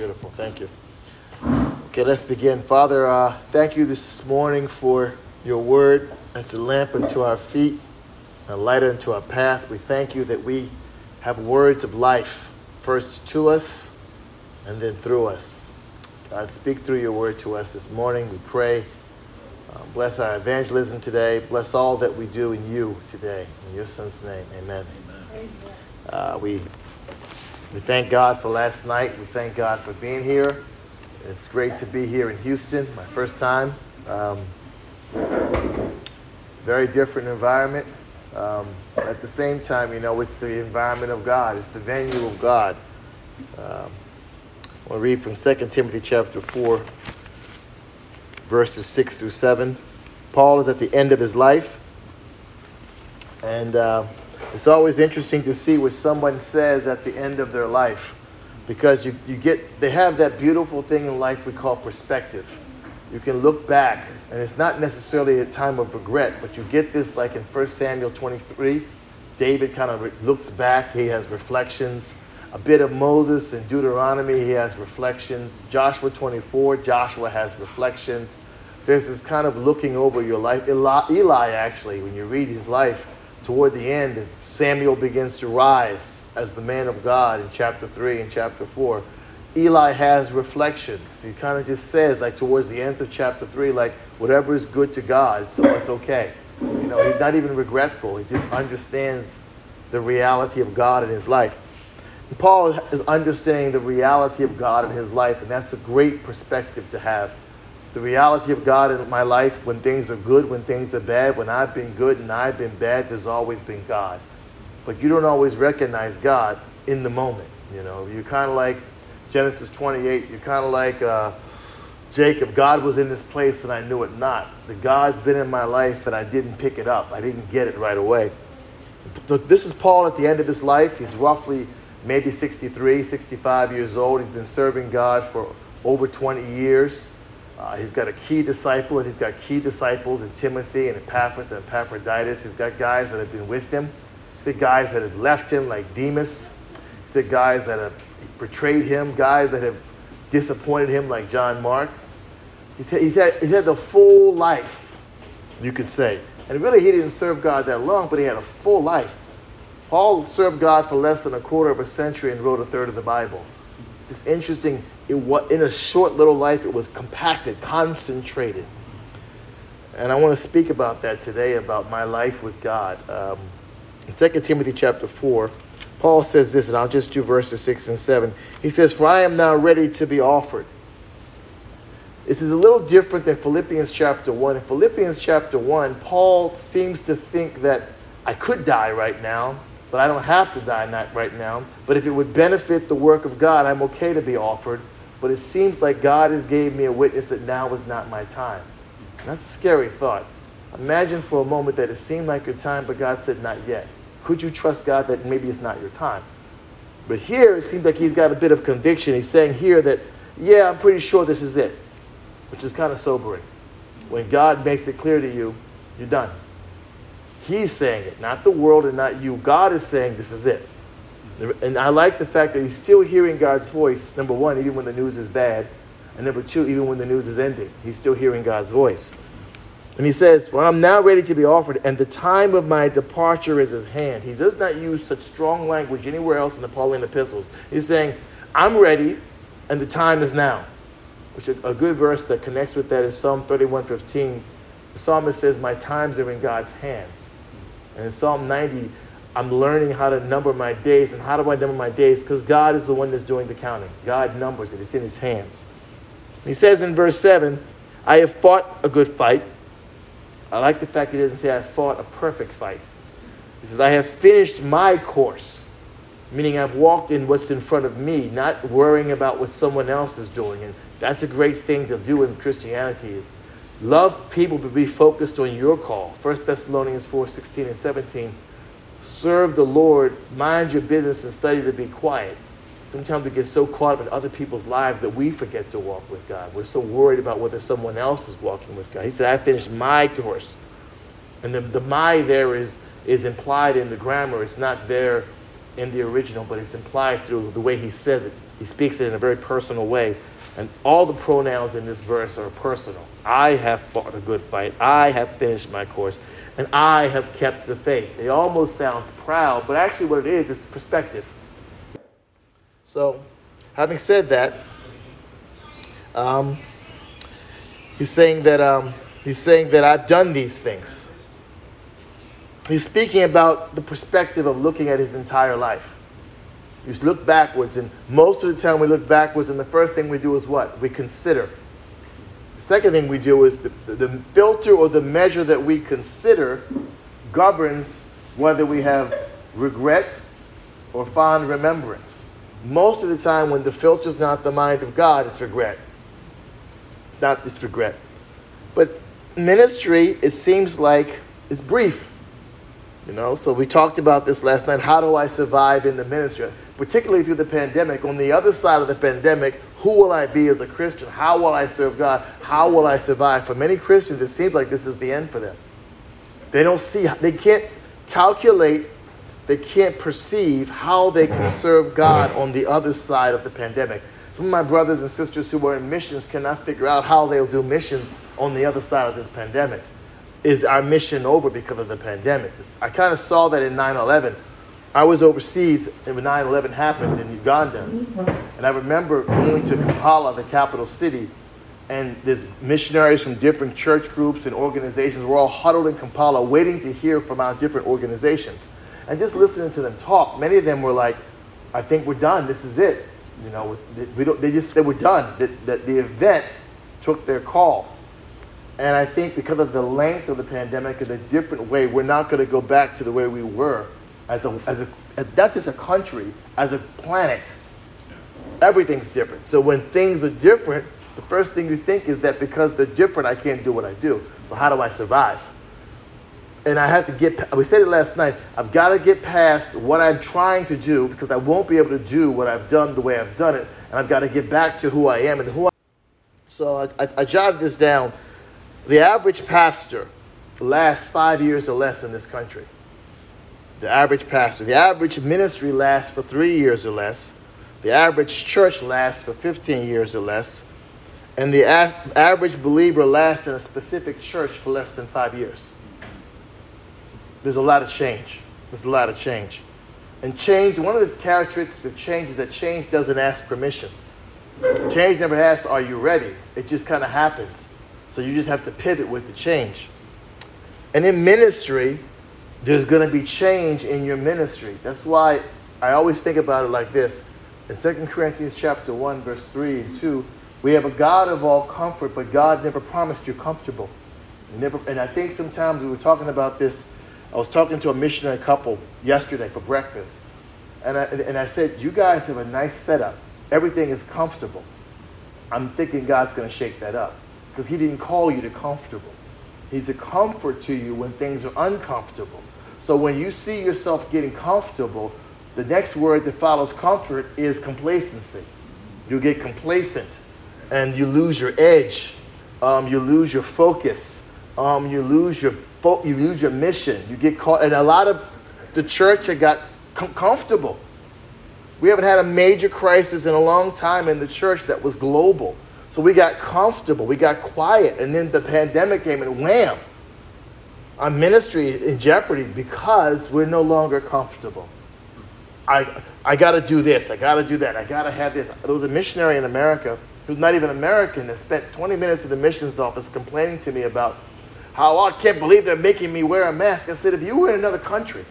Beautiful. Thank you. Okay, let's begin. Father, uh, thank you this morning for your word. It's a lamp unto our feet, a light unto our path. We thank you that we have words of life, first to us and then through us. God, speak through your word to us this morning. We pray. Uh, bless our evangelism today. Bless all that we do in you today. In your son's name, amen. amen. Uh, we we thank God for last night. We thank God for being here. It's great to be here in Houston, my first time. Um, very different environment. Um, at the same time, you know, it's the environment of God, it's the venue of God. Um, I'll read from 2 Timothy chapter 4, verses 6 through 7. Paul is at the end of his life, and uh, it's always interesting to see what someone says at the end of their life because you, you get they have that beautiful thing in life we call perspective. You can look back and it's not necessarily a time of regret but you get this like in 1 samuel 23 david kind of re- looks back he has reflections. A bit of moses in deuteronomy he has reflections. Joshua 24 joshua has reflections. There's this kind of looking over your life. Eli, eli actually when you read his life toward the end Samuel begins to rise as the man of God in chapter 3 and chapter 4. Eli has reflections. He kind of just says, like towards the end of chapter 3, like, whatever is good to God, so it's okay. You know, he's not even regretful. He just understands the reality of God in his life. And Paul is understanding the reality of God in his life, and that's a great perspective to have. The reality of God in my life, when things are good, when things are bad, when I've been good and I've been bad, there's always been God but you don't always recognize God in the moment. You know, you're kind of like Genesis 28. You're kind of like uh, Jacob. God was in this place and I knew it not. The God's been in my life and I didn't pick it up. I didn't get it right away. This is Paul at the end of his life. He's roughly maybe 63, 65 years old. He's been serving God for over 20 years. Uh, he's got a key disciple, and he's got key disciples in Timothy and Epaphras and Epaphroditus. He's got guys that have been with him. The guys that have left him, like Demas. The guys that have betrayed him, guys that have disappointed him, like John Mark. He's had, he's had, he's had the full life, you could say. And really, he didn't serve God that long, but he had a full life. Paul served God for less than a quarter of a century and wrote a third of the Bible. It's just interesting. It, what in a short little life, it was compacted, concentrated. And I want to speak about that today, about my life with God. Um, in 2 Timothy chapter 4, Paul says this, and I'll just do verses 6 and 7. He says, For I am now ready to be offered. This is a little different than Philippians chapter 1. In Philippians chapter 1, Paul seems to think that I could die right now, but I don't have to die not right now. But if it would benefit the work of God, I'm okay to be offered. But it seems like God has gave me a witness that now is not my time. that's a scary thought. Imagine for a moment that it seemed like your time, but God said, not yet. Could you trust God that maybe it's not your time? But here it seems like he's got a bit of conviction. He's saying here that, yeah, I'm pretty sure this is it, which is kind of sobering. When God makes it clear to you, you're done. He's saying it, not the world and not you. God is saying this is it. And I like the fact that he's still hearing God's voice, number one, even when the news is bad. And number two, even when the news is ending, he's still hearing God's voice. And he says, Well, I'm now ready to be offered, and the time of my departure is at hand. He does not use such strong language anywhere else in the Pauline epistles. He's saying, I'm ready, and the time is now. Which a good verse that connects with that is Psalm 31:15. The psalmist says, My times are in God's hands. And in Psalm 90, I'm learning how to number my days. And how do I number my days? Because God is the one that's doing the counting. God numbers it, it's in his hands. he says in verse 7, I have fought a good fight. I like the fact he doesn't say I fought a perfect fight. He says, I have finished my course, meaning I've walked in what's in front of me, not worrying about what someone else is doing. And that's a great thing to do in Christianity is love people but be focused on your call. 1 Thessalonians 4 16 and 17. Serve the Lord, mind your business, and study to be quiet. Sometimes we get so caught up in other people's lives that we forget to walk with God. We're so worried about whether someone else is walking with God. He said, I finished my course. And the, the my there is, is implied in the grammar. It's not there in the original, but it's implied through the way he says it. He speaks it in a very personal way. And all the pronouns in this verse are personal. I have fought a good fight. I have finished my course. And I have kept the faith. It almost sounds proud, but actually, what it is, is perspective. So, having said that, um, he's saying that um, he's saying that I've done these things. He's speaking about the perspective of looking at his entire life. You look backwards, and most of the time we look backwards, and the first thing we do is what? We consider. The second thing we do is the, the filter or the measure that we consider governs whether we have regret or fond remembrance. Most of the time, when the filter is not the mind of God, it's regret. It's not this regret. But ministry, it seems like, is brief. You know, so we talked about this last night. How do I survive in the ministry? Particularly through the pandemic. On the other side of the pandemic, who will I be as a Christian? How will I serve God? How will I survive? For many Christians, it seems like this is the end for them. They don't see, they can't calculate, they can't perceive how they can serve God on the other side of the pandemic. Some of my brothers and sisters who are in missions cannot figure out how they'll do missions on the other side of this pandemic is our mission over because of the pandemic? I kind of saw that in 9 11. I was overseas when 9 11 happened in Uganda. And I remember going to Kampala, the capital city, and there's missionaries from different church groups and organizations. We're all huddled in Kampala waiting to hear from our different organizations. And just listening to them talk, many of them were like, I think we're done. This is it. You know, we don't, they just, they were done. That, that the event took their call. And I think because of the length of the pandemic and the different way, we're not going to go back to the way we were as a, as a as not just a country, as a planet. Everything's different. So when things are different, the first thing you think is that because they're different, I can't do what I do. So how do I survive? And I have to get, we said it last night, I've got to get past what I'm trying to do because I won't be able to do what I've done the way I've done it. And I've got to get back to who I am and who I So I, I, I jotted this down the average pastor lasts five years or less in this country. The average pastor. The average ministry lasts for three years or less. The average church lasts for 15 years or less. And the average believer lasts in a specific church for less than five years. There's a lot of change. There's a lot of change. And change, one of the characteristics of change is that change doesn't ask permission. Change never asks, Are you ready? It just kind of happens. So you just have to pivot with the change. And in ministry, there's going to be change in your ministry. That's why I always think about it like this. In 2 Corinthians chapter 1, verse 3 and 2, we have a God of all comfort, but God never promised you comfortable. Never, and I think sometimes we were talking about this. I was talking to a missionary couple yesterday for breakfast. And I, and I said, You guys have a nice setup. Everything is comfortable. I'm thinking God's going to shake that up because He didn't call you to comfortable. He's a comfort to you when things are uncomfortable. So when you see yourself getting comfortable, the next word that follows comfort is complacency. You get complacent and you lose your edge. Um, you lose your focus. Um, you lose your you lose your mission. You get caught, and a lot of the church had got com- comfortable. We haven't had a major crisis in a long time in the church that was global. So we got comfortable, we got quiet, and then the pandemic came and wham, our ministry in jeopardy because we're no longer comfortable. I, I got to do this, I got to do that, I got to have this. There was a missionary in America who's not even American that spent 20 minutes in the missions office complaining to me about how I can't believe they're making me wear a mask. I said, if you were in another country,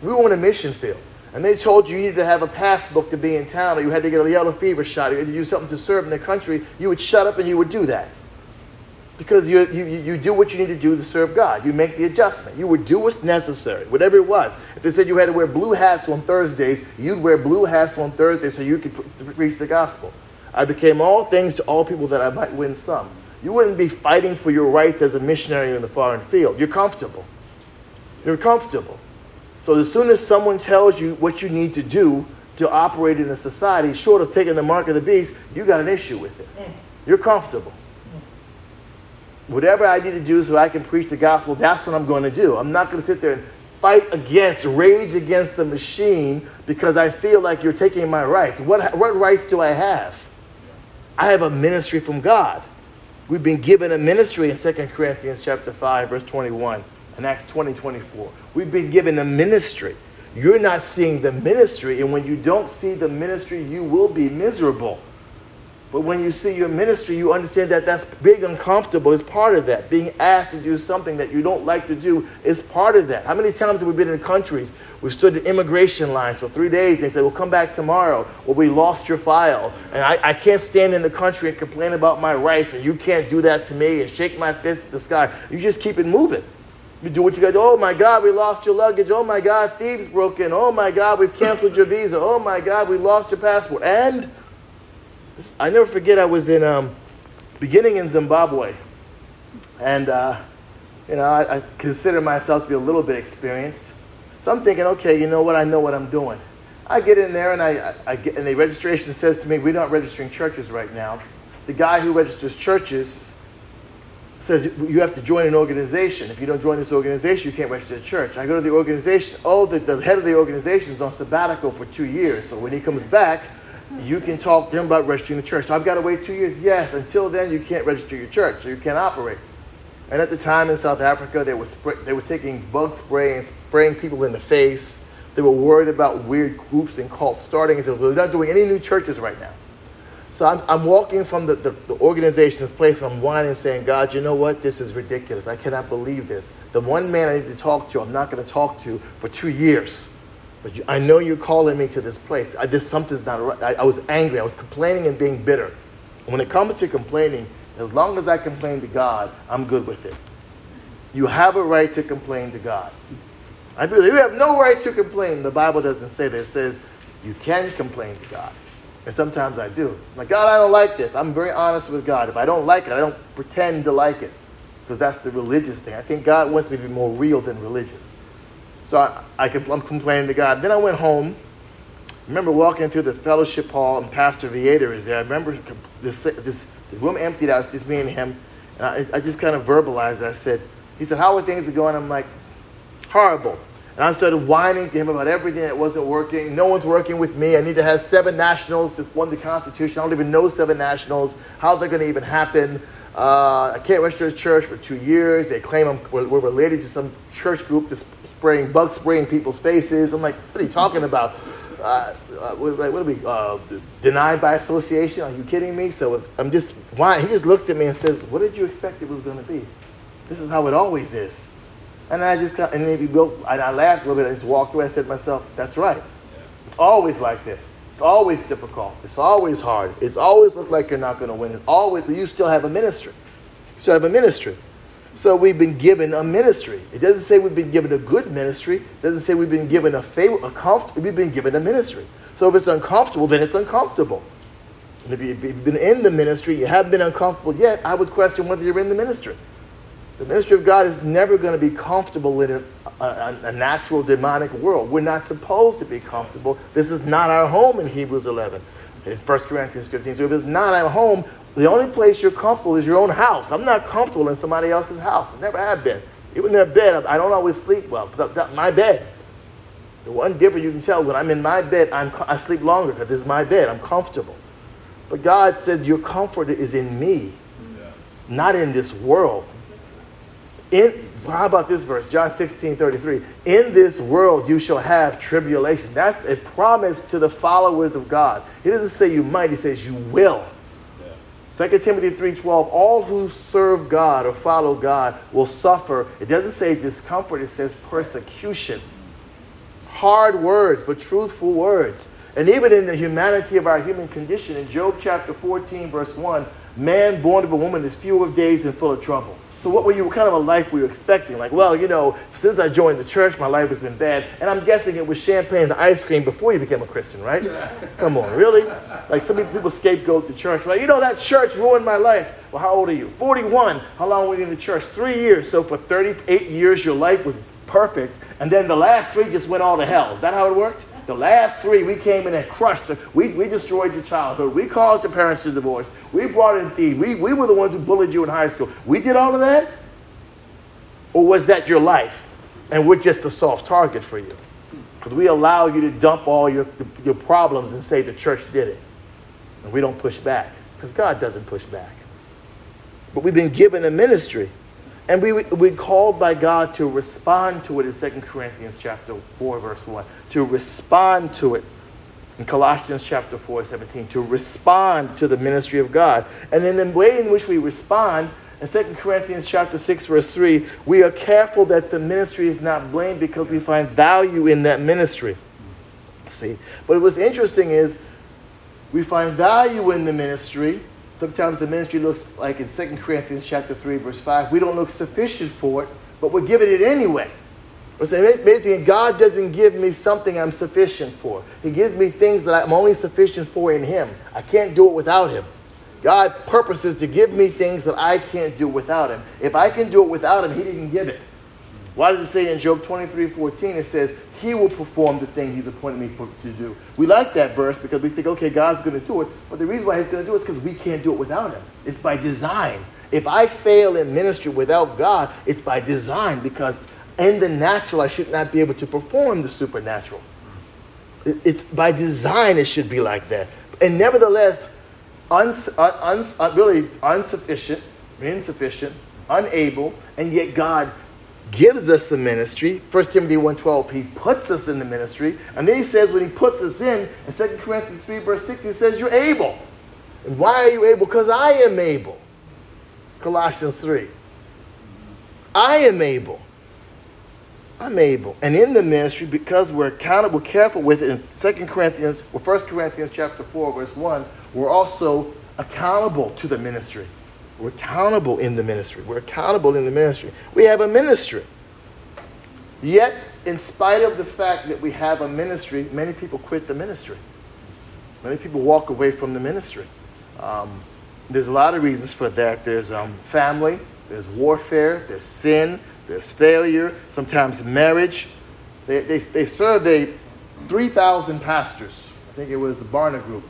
we were in a mission field and they told you you needed to have a passbook to be in town, or you had to get a yellow fever shot, or you had to do something to serve in the country, you would shut up and you would do that. Because you, you, you do what you need to do to serve God. You make the adjustment. You would do what's necessary, whatever it was. If they said you had to wear blue hats on Thursdays, you'd wear blue hats on Thursdays so you could preach the gospel. I became all things to all people that I might win some. You wouldn't be fighting for your rights as a missionary in the foreign field. You're comfortable. You're comfortable. So as soon as someone tells you what you need to do to operate in a society, short of taking the mark of the beast, you got an issue with it. You're comfortable. Whatever I need to do so I can preach the gospel, that's what I'm going to do. I'm not going to sit there and fight against, rage against the machine because I feel like you're taking my rights. What, what rights do I have? I have a ministry from God. We've been given a ministry in 2 Corinthians chapter 5, verse 21, and Acts 20, 24. We've been given a ministry. You're not seeing the ministry, and when you don't see the ministry, you will be miserable. But when you see your ministry, you understand that that's big uncomfortable It's part of that. Being asked to do something that you don't like to do is part of that. How many times have we been in countries we stood in immigration lines for three days. They said, We'll come back tomorrow, or we lost your file. And I, I can't stand in the country and complain about my rights, and you can't do that to me and shake my fist at the sky. You just keep it moving. You do what you got. Oh my God, we lost your luggage. Oh my God, thieves broke in. Oh my God, we've canceled your visa. Oh my God, we lost your passport. And I never forget, I was in um, beginning in Zimbabwe, and uh, you know I, I, consider myself to be a little bit experienced. So I'm thinking, okay, you know what? I know what I'm doing. I get in there, and I, I get, and the registration says to me, we're not registering churches right now. The guy who registers churches says you have to join an organization. If you don't join this organization, you can't register a church. I go to the organization. Oh, the, the head of the organization is on sabbatical for two years. So when he comes back, you can talk to him about registering the church. So I've got to wait two years. Yes, until then, you can't register your church, so you can't operate. And at the time in South Africa, they were, spray, they were taking bug spray and spraying people in the face. They were worried about weird groups and cults starting. They're not doing any new churches right now. So I'm, I'm walking from the, the, the organization's place. and I'm whining, saying, God, you know what? This is ridiculous. I cannot believe this. The one man I need to talk to, I'm not going to talk to for two years. But you, I know you're calling me to this place. I, this something's not right. I, I was angry. I was complaining and being bitter. When it comes to complaining, as long as I complain to God, I'm good with it. You have a right to complain to God. I believe you have no right to complain. The Bible doesn't say that. It says you can complain to God. And sometimes I do. I'm like, God, I don't like this. I'm very honest with God. If I don't like it, I don't pretend to like it. Because that's the religious thing. I think God wants me to be more real than religious. So I, I I'm complaining to God. Then I went home. I remember walking through the fellowship hall, and Pastor Vieira is there. I remember this, this the room emptied out. It's just me and him. And I, I just kind of verbalized. I said, he said, how are things going? I'm like, horrible. And I started whining to him about everything that wasn't working. No one's working with me. I need to have seven nationals. Just won the Constitution. I don't even know seven nationals. How's that going to even happen? Uh, I can't register a church for two years. They claim I'm, we're, we're, related to some church group that's spraying, bug spraying people's faces. I'm like, what are you talking about? Uh, uh, what, what are we, uh, denied by association? Are you kidding me? So I'm just, why? He just looks at me and says, what did you expect it was going to be? This is how it always is. And I just, and maybe built, and I laughed a little bit. I just walked away. I said to myself, that's right. It's always like this. It's always difficult. It's always hard. It's always look like you're not going to win. It's always, but you still have a ministry. You still have a ministry. So we've been given a ministry. It doesn't say we've been given a good ministry. It doesn't say we've been given a favor, a comfortable. We've been given a ministry. So if it's uncomfortable, then it's uncomfortable. And if you've been in the ministry, you haven't been uncomfortable yet, I would question whether you're in the ministry. The ministry of God is never going to be comfortable in a, a, a, natural demonic world. We're not supposed to be comfortable. This is not our home in Hebrews 11. In 1 Corinthians 15. So if it's not our home, the only place you're comfortable is your own house. I'm not comfortable in somebody else's house. I never have been. Even their bed, I don't always sleep well. My bed. The one difference you can tell when I'm in my bed, I'm, I sleep longer because this is my bed. I'm comfortable. But God said, Your comfort is in me, yeah. not in this world. In, how about this verse? John 16, 33. In this world you shall have tribulation. That's a promise to the followers of God. He doesn't say you might, he says you will. Yeah. 2 Timothy 3:12, all who serve God or follow God will suffer. It doesn't say discomfort, it says persecution. Hard words, but truthful words. And even in the humanity of our human condition, in Job chapter 14, verse 1, man born of a woman is few of days and full of trouble. So what were you, what kind of a life were you expecting? Like, well, you know, since I joined the church, my life has been bad. And I'm guessing it was champagne and ice cream before you became a Christian, right? Come on, really? Like some people scapegoat the church, right? You know, that church ruined my life. Well, how old are you? 41. How long were you in the church? Three years. So for 38 years, your life was perfect. And then the last three just went all to hell. Is that how it worked? The last three, we came in and crushed it. We, we destroyed your childhood. We caused the parents to divorce. We brought in thieves. We, we were the ones who bullied you in high school. We did all of that? Or was that your life? And we're just a soft target for you. Because we allow you to dump all your, your problems and say the church did it. And we don't push back. Because God doesn't push back. But we've been given a ministry. And we, we're called by God to respond to it in 2 Corinthians chapter 4, verse 1. To respond to it in Colossians chapter 4, 17. To respond to the ministry of God. And in the way in which we respond, in 2 Corinthians chapter 6, verse 3, we are careful that the ministry is not blamed because we find value in that ministry. See? But what's interesting is we find value in the ministry. Sometimes the ministry looks like in 2 Corinthians chapter 3, verse 5, we don't look sufficient for it, but we're given it anyway. Basically, God doesn't give me something I'm sufficient for. He gives me things that I'm only sufficient for in Him. I can't do it without Him. God purposes to give me things that I can't do without Him. If I can do it without Him, He didn't give it. Why does it say in Job 23 14? It says, He will perform the thing He's appointed me to do. We like that verse because we think, okay, God's going to do it. But the reason why He's going to do it is because we can't do it without Him. It's by design. If I fail in ministry without God, it's by design because in the natural, I should not be able to perform the supernatural. It's by design, it should be like that. And nevertheless, uns, uns, uh, really insufficient, insufficient, unable, and yet God gives us the ministry. 1 Timothy 1.12, he puts us in the ministry. And then he says when he puts us in, in 2 Corinthians 3 verse 6, he says, you're able. And why are you able? Because I am able. Colossians 3. I am able. I'm able. And in the ministry, because we're accountable, careful with it in 2 Corinthians, or 1 Corinthians chapter 4, verse 1, we're also accountable to the ministry. We're accountable in the ministry. We're accountable in the ministry. We have a ministry. Yet, in spite of the fact that we have a ministry, many people quit the ministry. Many people walk away from the ministry. Um, there's a lot of reasons for that. There's um, family, there's warfare, there's sin, there's failure, sometimes marriage. They, they, they surveyed 3,000 pastors. I think it was the Barna Group.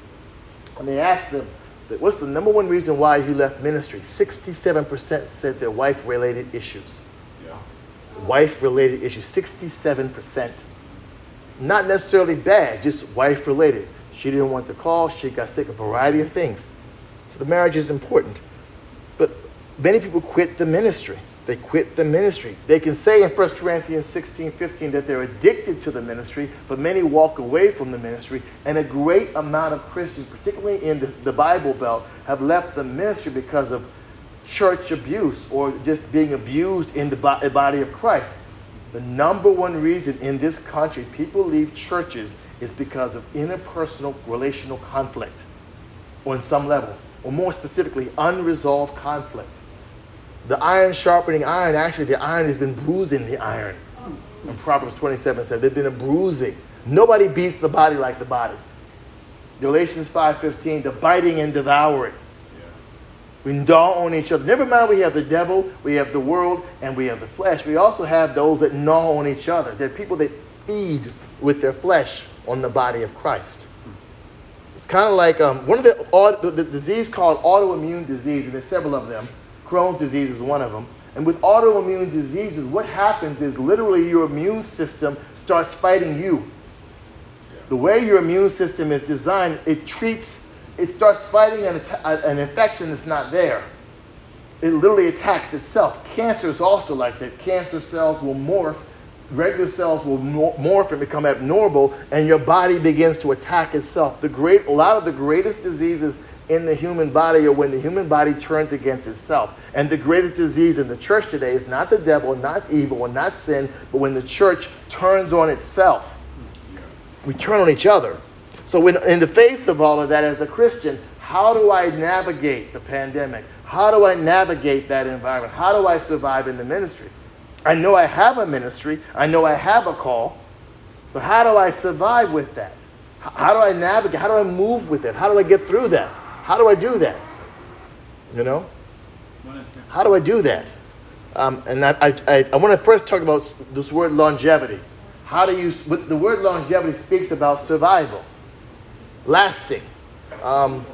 And they asked them, what's the number one reason why you left ministry? 67% said their wife related issues. Yeah. Wife related issues, 67%. Not necessarily bad, just wife related. She didn't want the call, she got sick, a variety of things. So the marriage is important. But many people quit the ministry. They quit the ministry. They can say in 1 Corinthians 16 15 that they're addicted to the ministry, but many walk away from the ministry. And a great amount of Christians, particularly in the, the Bible Belt, have left the ministry because of church abuse or just being abused in the body of Christ. The number one reason in this country people leave churches is because of interpersonal relational conflict on some level, or more specifically, unresolved conflict the iron sharpening iron, actually, the iron has been bruising the iron. And Proverbs 27 said there's been a bruising. Nobody beats the body like the body. Galatians 5.15, the biting and devouring. We gnaw on each other. Never mind, we have the devil, we have the world, and we have the flesh. We also have those that gnaw on each other. They're people that feed with their flesh on the body of Christ. It's kind of like um, one of the, the, the disease called autoimmune disease, and there's several of them. Crohn's disease is one of them. And with autoimmune diseases, what happens is literally your immune system starts fighting you. The way your immune system is designed, it treats, it starts fighting an, an infection that's not there. It literally attacks itself. Cancer is also like that. Cancer cells will morph, regular cells will morph and become abnormal, and your body begins to attack itself. The great, a lot of the greatest diseases in the human body or when the human body turns against itself. And the greatest disease in the church today is not the devil, not evil, or not sin, but when the church turns on itself. We turn on each other. So, in the face of all of that, as a Christian, how do I navigate the pandemic? How do I navigate that environment? How do I survive in the ministry? I know I have a ministry, I know I have a call, but how do I survive with that? How do I navigate? How do I move with it? How do I get through that? How do I do that? You know? How do I do that? Um, and I, I, I want to first talk about this word longevity. How do you, the word longevity speaks about survival, lasting. Um,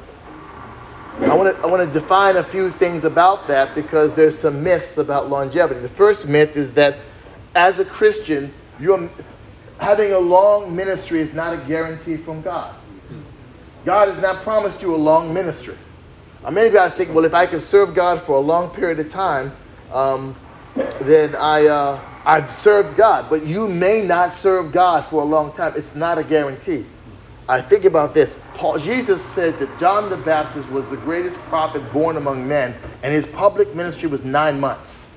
I want to I want to define a few things about that because there's some myths about longevity. The first myth is that as a Christian, you're having a long ministry is not a guarantee from God. God has not promised you a long ministry. Uh, many guys think, well, if I can serve God for a long period of time, um, then I, uh, I've served God. But you may not serve God for a long time. It's not a guarantee. I think about this. Paul, Jesus said that John the Baptist was the greatest prophet born among men, and his public ministry was nine months.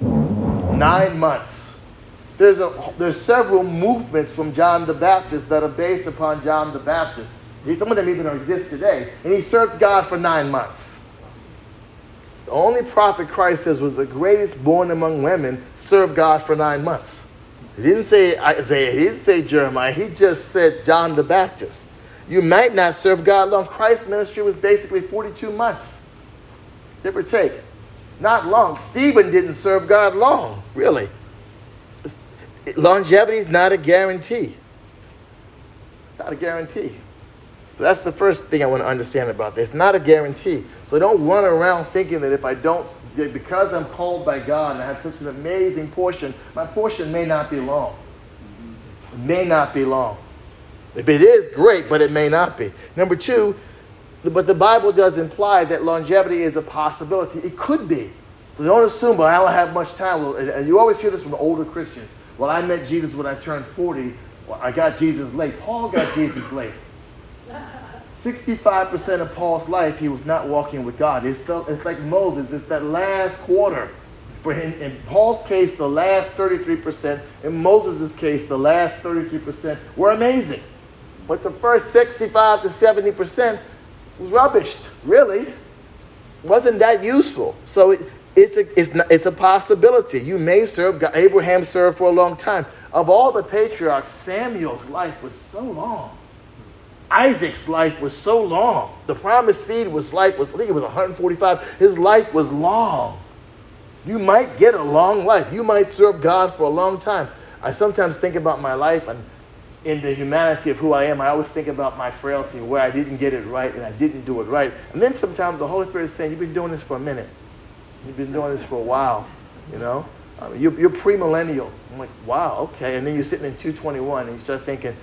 Nine months. There's, a, there's several movements from John the Baptist that are based upon John the Baptist. Some of them even exist today. And he served God for nine months. The only prophet Christ says was the greatest born among women served God for nine months. He didn't say Isaiah, he didn't say Jeremiah, he just said John the Baptist. You might not serve God long. Christ's ministry was basically 42 months, give or take. Not long. Stephen didn't serve God long, really. Longevity is not a guarantee. It's not a guarantee. So that's the first thing I want to understand about this. It's not a guarantee. So don't run around thinking that if I don't, because I'm called by God and I have such an amazing portion, my portion may not be long. It may not be long. If it is, great, but it may not be. Number two, but the Bible does imply that longevity is a possibility. It could be. So don't assume, but I don't have much time. And you always hear this from older Christians. Well, I met Jesus when I turned 40. Well, I got Jesus late. Paul got Jesus late. 65% of Paul's life, he was not walking with God. It's, it's like Moses, it's that last quarter. For him, in Paul's case, the last 33%. In Moses' case, the last 33% were amazing. But the first 65 to 70% was rubbished, really. Wasn't that useful. So it, it's, a, it's, not, it's a possibility. You may serve God. Abraham served for a long time. Of all the patriarchs, Samuel's life was so long. Isaac's life was so long. The promised seed was life was I think it was 145. His life was long. You might get a long life. You might serve God for a long time. I sometimes think about my life and in the humanity of who I am, I always think about my frailty, where I didn't get it right and I didn't do it right. And then sometimes the Holy Spirit is saying, You've been doing this for a minute. You've been doing this for a while, you know? I mean, you're, you're premillennial. I'm like, wow, okay. And then you're sitting in 221 and you start thinking,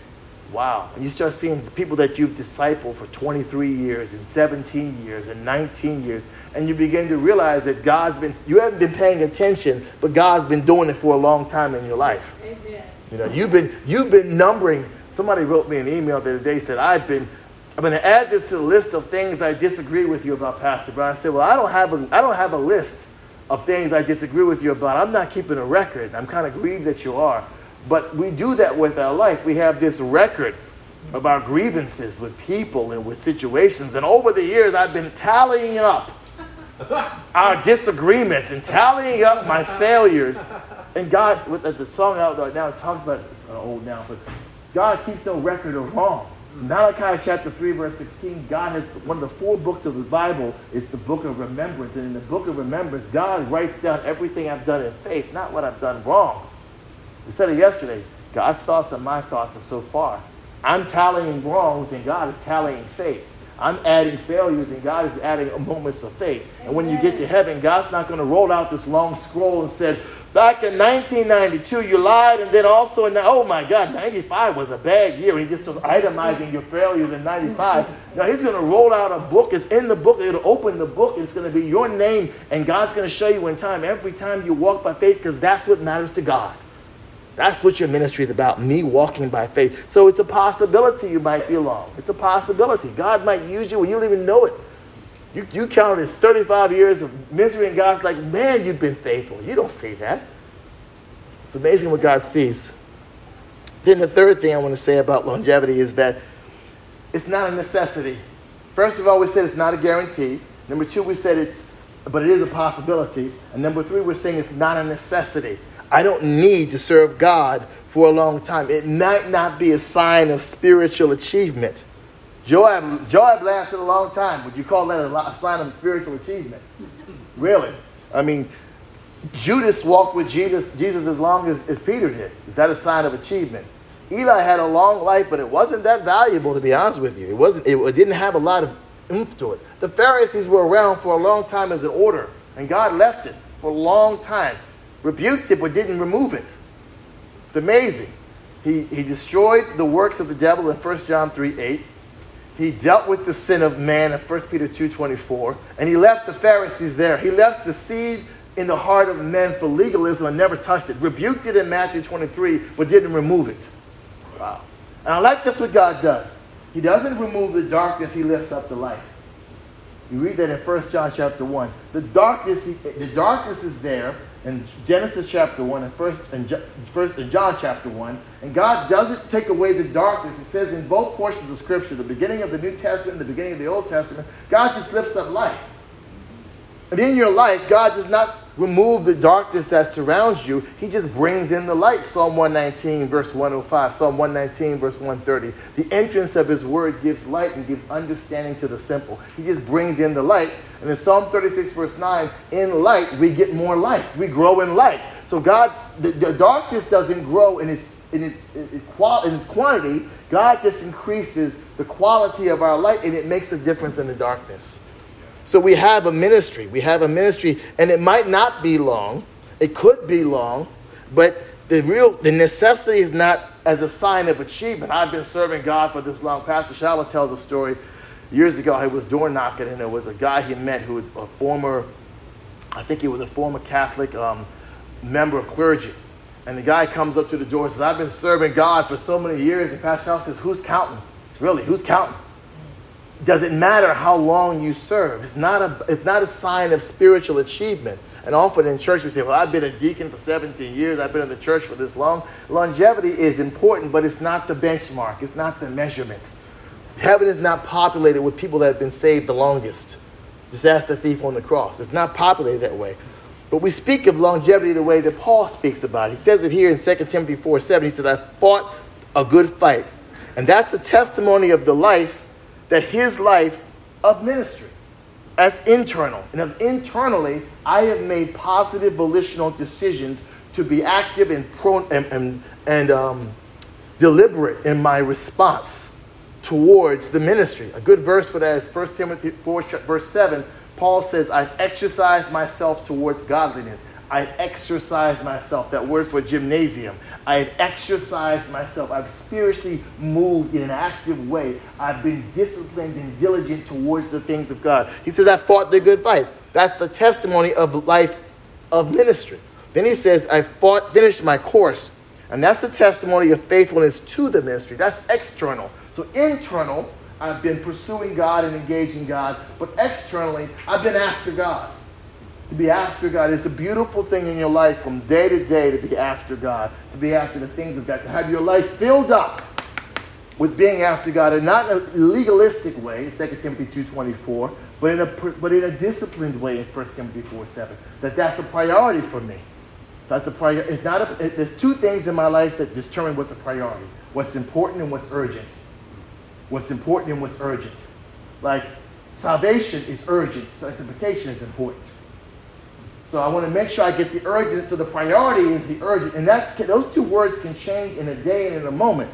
Wow. And you start seeing the people that you've discipled for 23 years and 17 years and 19 years. And you begin to realize that God's been, you haven't been paying attention, but God's been doing it for a long time in your life. Amen. You know, you've been, you've been numbering. Somebody wrote me an email the other day, said, I've been, I'm going to add this to the list of things I disagree with you about, Pastor Brian. I said, well, I don't have a, I don't have a list of things I disagree with you about. I'm not keeping a record. I'm kind of grieved that you are. But we do that with our life. We have this record of our grievances with people and with situations. And over the years, I've been tallying up our disagreements and tallying up my failures. And God, with uh, the song out right now, it talks about it's an old now, but God keeps no record of wrong. Malachi chapter 3, verse 16, God has one of the four books of the Bible is the book of remembrance. And in the book of remembrance, God writes down everything I've done in faith, not what I've done wrong. We said it yesterday. God's thoughts and my thoughts are so far. I'm tallying wrongs and God is tallying faith. I'm adding failures and God is adding moments of faith. And when you get to heaven, God's not going to roll out this long scroll and said, back in 1992 you lied and then also in the, oh my God, 95 was a bad year. He just was itemizing your failures in 95. Mm-hmm. Now he's going to roll out a book. It's in the book. It'll open the book. It's going to be your name and God's going to show you in time every time you walk by faith because that's what matters to God. That's what your ministry is about, me walking by faith. So it's a possibility you might be alone. It's a possibility. God might use you when you don't even know it. You, you count as 35 years of misery, and God's like, man, you've been faithful. You don't see that. It's amazing what God sees. Then the third thing I want to say about longevity is that it's not a necessity. First of all, we said it's not a guarantee. Number two, we said it's, but it is a possibility. And number three, we're saying it's not a necessity. I don't need to serve God for a long time. It might not be a sign of spiritual achievement. Joab, Joab lasted a long time. Would you call that a, sign of spiritual achievement? Really? I mean, Judas walked with Jesus, Jesus as long as, as Peter did. Is that a sign of achievement? Eli had a long life, but it wasn't that valuable, to be honest with you. It wasn't. It, it didn't have a lot of oomph to it. The Pharisees were around for a long time as an order, and God left it for a long time. Rebuked it, but didn't remove it. It's amazing. He, he destroyed the works of the devil in 1 John 3 8. He dealt with the sin of man in 1 Peter 2.24, and he left the Pharisees there. He left the seed in the heart of men for legalism and never touched it. Rebuked it in Matthew 23, but didn't remove it. Wow. And I like that's what God does. He doesn't remove the darkness, he lifts up the light. You read that in 1 John chapter 1. The darkness, the darkness is there in Genesis chapter 1 and first and first in John chapter 1. And God doesn't take away the darkness. It says in both portions of scripture, the beginning of the New Testament and the beginning of the Old Testament, God just lifts up light. And in your life, God does not remove the darkness that surrounds you. He just brings in the light. Psalm 119, verse 105. Psalm 119, verse 130. The entrance of his word gives light and gives understanding to the simple. He just brings in the light. And in Psalm 36, verse 9, in light, we get more light. We grow in light. So God, the, the darkness doesn't grow in its, in, its, in, its in its quantity. God just increases the quality of our light, and it makes a difference in the darkness. So we have a ministry. We have a ministry, and it might not be long. It could be long, but the real the necessity is not as a sign of achievement. I've been serving God for this long. Pastor Shala tells a story. Years ago, he was door knocking, and there was a guy he met who was a former, I think he was a former Catholic um, member of clergy. And the guy comes up to the door and says, I've been serving God for so many years. And Pastor Shala says, Who's counting? Really, who's counting? Doesn't matter how long you serve. It's not a, it's not a sign of spiritual achievement. And often in church we say, well, I've been a deacon for 17 years. I've been in the church for this long. Longevity is important, but it's not the benchmark. It's not the measurement. Heaven is not populated with people that have been saved the longest. Just ask the thief on the cross. It's not populated that way. But we speak of longevity the way that Paul speaks about it. He says it here in 2 Timothy 4 7. He said, I fought a good fight. And that's a testimony of the life that his life of ministry as internal. And as internally, I have made positive volitional decisions to be active and, pro- and, and, and um, deliberate in my response towards the ministry. A good verse for that is 1 Timothy 4, verse 7. Paul says, I've exercised myself towards godliness. I exercise myself. That word for gymnasium. I've exercised myself. I've spiritually moved in an active way. I've been disciplined and diligent towards the things of God. He says, I fought the good fight. That's the testimony of life of ministry. Then he says, I fought, finished my course. And that's the testimony of faithfulness to the ministry. That's external. So internal, I've been pursuing God and engaging God. But externally, I've been after God to be after God. It's a beautiful thing in your life from day to day to be after God, to be after the things of God, to have your life filled up with being after God, and not in a legalistic way, 2 Timothy 2.24, but in a, but in a disciplined way in 1 Timothy 4.7. That that's a priority for me. That's a priority. It's not a, it, there's two things in my life that determine what's a priority. What's important and what's urgent. What's important and what's urgent. Like, salvation is urgent. Sanctification is important. So I want to make sure I get the urgent. So the priority is the urgent, and that those two words can change in a day and in a moment.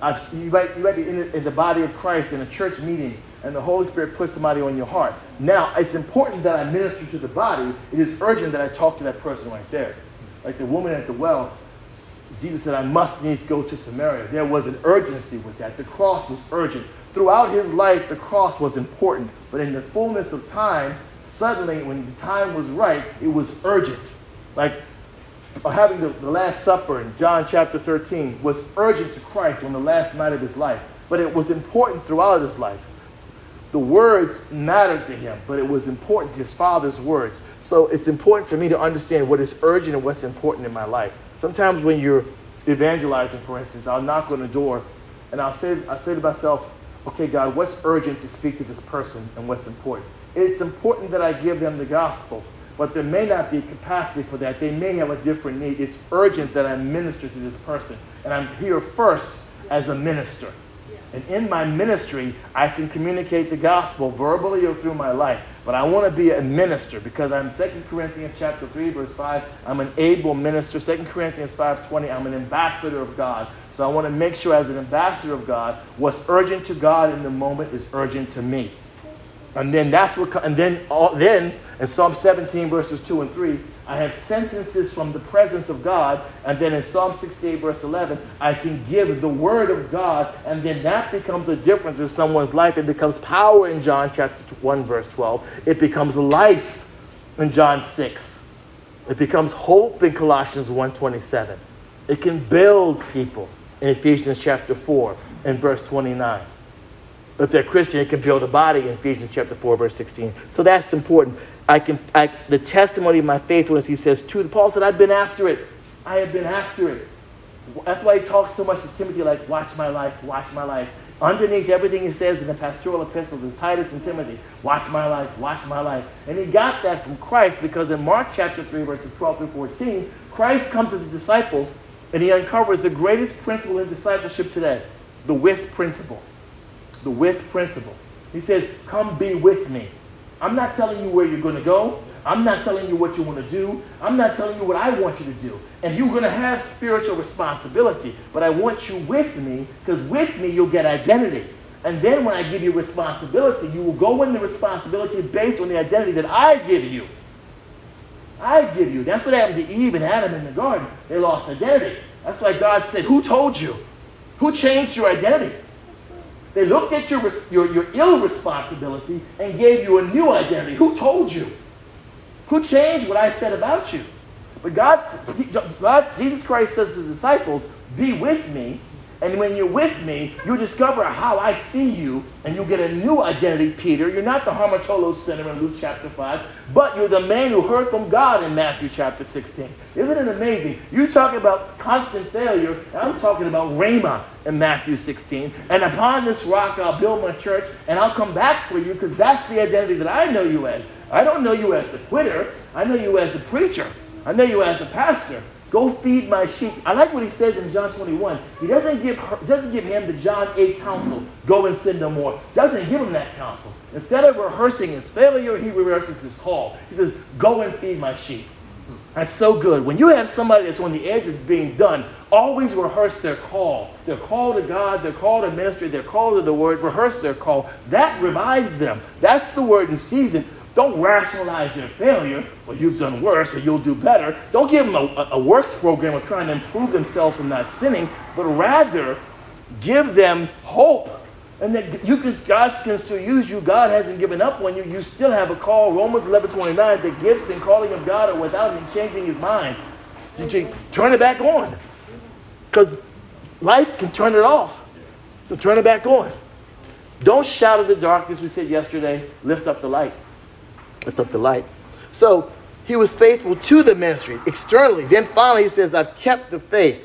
I've, you, might, you might be in the, in the body of Christ in a church meeting, and the Holy Spirit puts somebody on your heart. Now it's important that I minister to the body. It is urgent that I talk to that person right there, like the woman at the well. Jesus said, "I must needs go to Samaria." There was an urgency with that. The cross was urgent. Throughout his life, the cross was important, but in the fullness of time, suddenly, when the time was right, it was urgent. Like uh, having the, the Last Supper in John chapter 13 was urgent to Christ on the last night of his life, but it was important throughout his life. The words mattered to him, but it was important, his father's words. So it's important for me to understand what is urgent and what's important in my life. Sometimes when you're evangelizing, for instance, I'll knock on the door and I'll say, i say to myself, okay, God, what's urgent to speak to this person and what's important? It's important that I give them the gospel, but there may not be capacity for that. They may have a different need. It's urgent that I minister to this person. And I'm here first as a minister. And in my ministry, I can communicate the gospel verbally or through my life. But I want to be a minister because I'm 2 Corinthians chapter 3, verse 5. I'm an able minister. 2 Corinthians 5:20, I'm an ambassador of God. So I want to make sure as an ambassador of God, what's urgent to God in the moment is urgent to me. And then that's what, and then, all, then in Psalm 17, verses 2 and 3, I have sentences from the presence of God. And then in Psalm 68, verse 11, I can give the word of God. And then that becomes a difference in someone's life. It becomes power in John chapter 1, verse 12. It becomes life in John 6. It becomes hope in Colossians 1.27. It can build people in Ephesians chapter 4 and verse 29. If they're Christian, it can build a body in Ephesians chapter 4, verse 16. So that's important. I can I, the testimony of my faithfulness, he says, to Paul said, I've been after it. I have been after it. That's why he talks so much to Timothy, like, watch my life, watch my life. Underneath everything he says in the pastoral epistles is Titus and Timothy, watch my life, watch my life. And he got that from Christ because in Mark chapter 3, verses 12 through 14, Christ comes to the disciples and he uncovers the greatest principle in discipleship today the with principle the with principle. He says, Come be with me. I'm not telling you where you're going to go. I'm not telling you what you want to do. I'm not telling you what I want you to do. And you're going to have spiritual responsibility. But I want you with me because with me you'll get identity. And then when I give you responsibility, you will go in the responsibility based on the identity that I give you. I give you. That's what happened to Eve and Adam in the garden. They lost identity. That's why God said, Who told you? Who changed your identity? They looked at your, your, your irresponsibility and gave you a new identity. Who told you? Who changed what I said about you? But God, God, Jesus Christ says to the disciples, Be with me and when you're with me, you discover how I see you, and you get a new identity, Peter. You're not the hamartolos sinner in Luke chapter 5, but you're the man who heard from God in Matthew chapter 16. Isn't it amazing? You talking about constant failure, and I'm talking about Rhema in Matthew 16. And upon this rock I'll build my church, and I'll come back for you, because that's the identity that I know you as. I don't know you as the quitter. I know you as the preacher. I know you as the pastor. Go feed my sheep. I like what he says in John 21. He doesn't give, doesn't give him the John 8 counsel, go and sin no more. Doesn't give him that counsel. Instead of rehearsing his failure, he rehearses his call. He says, go and feed my sheep. That's so good. When you have somebody that's on the edge of being done, always rehearse their call. Their call to God, their call to ministry, their call to the word, rehearse their call. That revives them. That's the word in season. Don't rationalize their failure. Well, you've done worse, or you'll do better. Don't give them a, a works program of trying to improve themselves from not sinning, but rather give them hope. And that you can, God can still use you. God hasn't given up on you. You still have a call. Romans 11 29, the gifts and calling of God are without him changing his mind. You turn it back on. Because life can turn it off. So turn it back on. Don't shout at the darkness, we said yesterday. Lift up the light lift up the light. So he was faithful to the ministry externally. Then finally he says, I've kept the faith.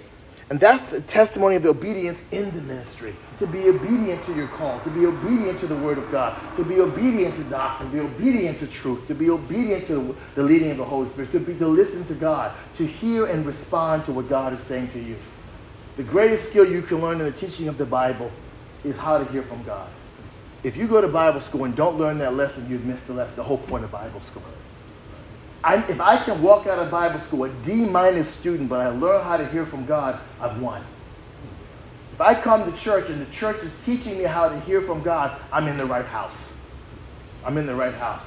And that's the testimony of the obedience in the ministry. To be obedient to your call, to be obedient to the word of God, to be obedient to doctrine, to be obedient to truth, to be obedient to the leading of the Holy Spirit, to be to listen to God, to hear and respond to what God is saying to you. The greatest skill you can learn in the teaching of the Bible is how to hear from God if you go to Bible school and don't learn that lesson, you've missed the lesson, the whole point of Bible school. I, if I can walk out of Bible school a D minus student, but I learn how to hear from God, I've won. If I come to church and the church is teaching me how to hear from God, I'm in the right house. I'm in the right house.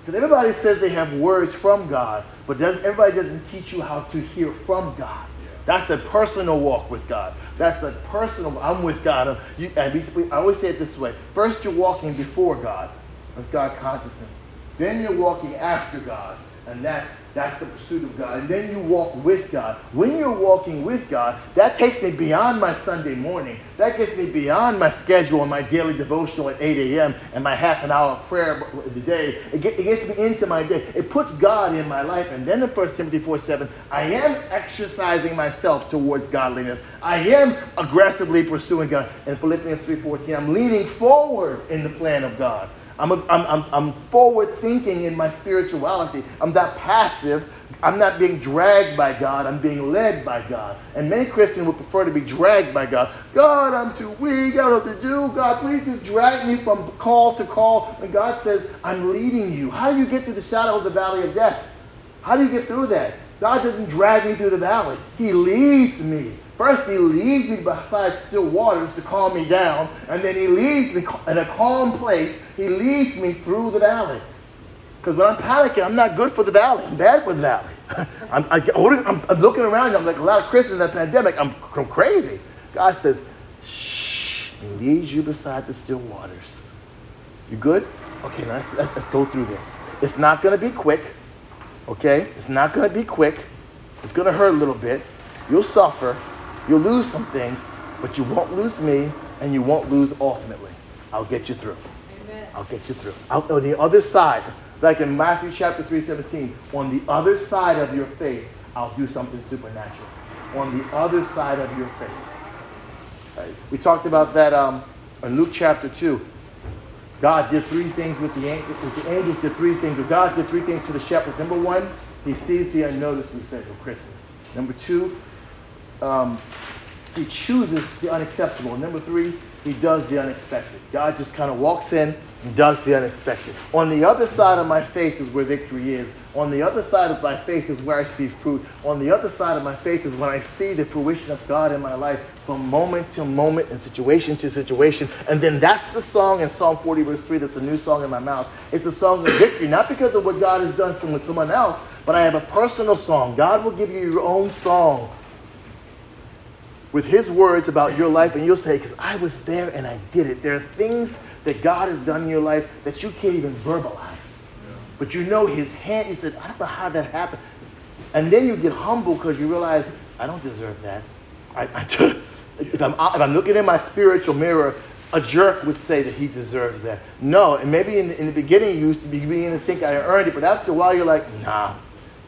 Because everybody says they have words from God, but everybody doesn't teach you how to hear from God. That's a personal walk with God. That's a personal, I'm with God. You, I always say it this way first, you're walking before God. That's God consciousness. Then you're walking after God and that's that's the pursuit of God. And then you walk with God. When you're walking with God, that takes me beyond my Sunday morning. That gets me beyond my schedule and my daily devotional at 8 a.m. and my half an hour prayer of the day. It, get, it gets me into my day. It puts God in my life. And then in 1 Timothy 4 7, I am exercising myself towards godliness. I am aggressively pursuing God. In Philippians 3.14, I'm leaning forward in the plan of God. I'm, a, I'm, I'm, I'm forward thinking in my spirituality. I'm not passive. I'm not being dragged by God. I'm being led by God. And many Christians would prefer to be dragged by God. God, I'm too weak. I don't know what to do. God, please just drag me from call to call. And God says, I'm leading you. How do you get through the shadow of the valley of death? How do you get through that? God doesn't drag me through the valley. He leads me First, he leads me beside still waters to calm me down, and then he leads me in a calm place. He leads me through the valley. Because when I'm panicking, I'm not good for the valley. I'm bad for the valley. I'm, I, am I'm looking around. I'm like a lot of Christians in that pandemic. I'm, I'm crazy. God says, shh, he leads you beside the still waters. You good? Okay, let's, let's, let's go through this. It's not going to be quick. Okay? It's not going to be quick. It's going to hurt a little bit. You'll suffer. You'll lose some things, but you won't lose me, and you won't lose ultimately. I'll get you through. Amen. I'll get you through. Out on the other side, like in Matthew chapter 3, 17, on the other side of your faith, I'll do something supernatural. On the other side of your faith. Right. We talked about that um, in Luke chapter 2. God did three things with the angels. The angels did three things. God did three things to the shepherds. Number one, he sees the unnoticed, we said, for Christmas. Number two, um, he chooses the unacceptable. Number three, he does the unexpected. God just kind of walks in and does the unexpected. On the other side of my faith is where victory is. On the other side of my faith is where I see fruit. On the other side of my faith is when I see the fruition of God in my life from moment to moment and situation to situation. And then that's the song in Psalm 40, verse 3, that's a new song in my mouth. It's a song of victory, not because of what God has done with someone else, but I have a personal song. God will give you your own song with His words about your life, and you'll say, Because I was there and I did it. There are things that God has done in your life that you can't even verbalize. Yeah. But you know His hand, He said, I don't know how that happened. And then you get humble because you realize, I don't deserve that. I, I if, I'm, if I'm looking in my spiritual mirror, a jerk would say that he deserves that. No, and maybe in, in the beginning you used to begin to think I earned it, but after a while you're like, nah.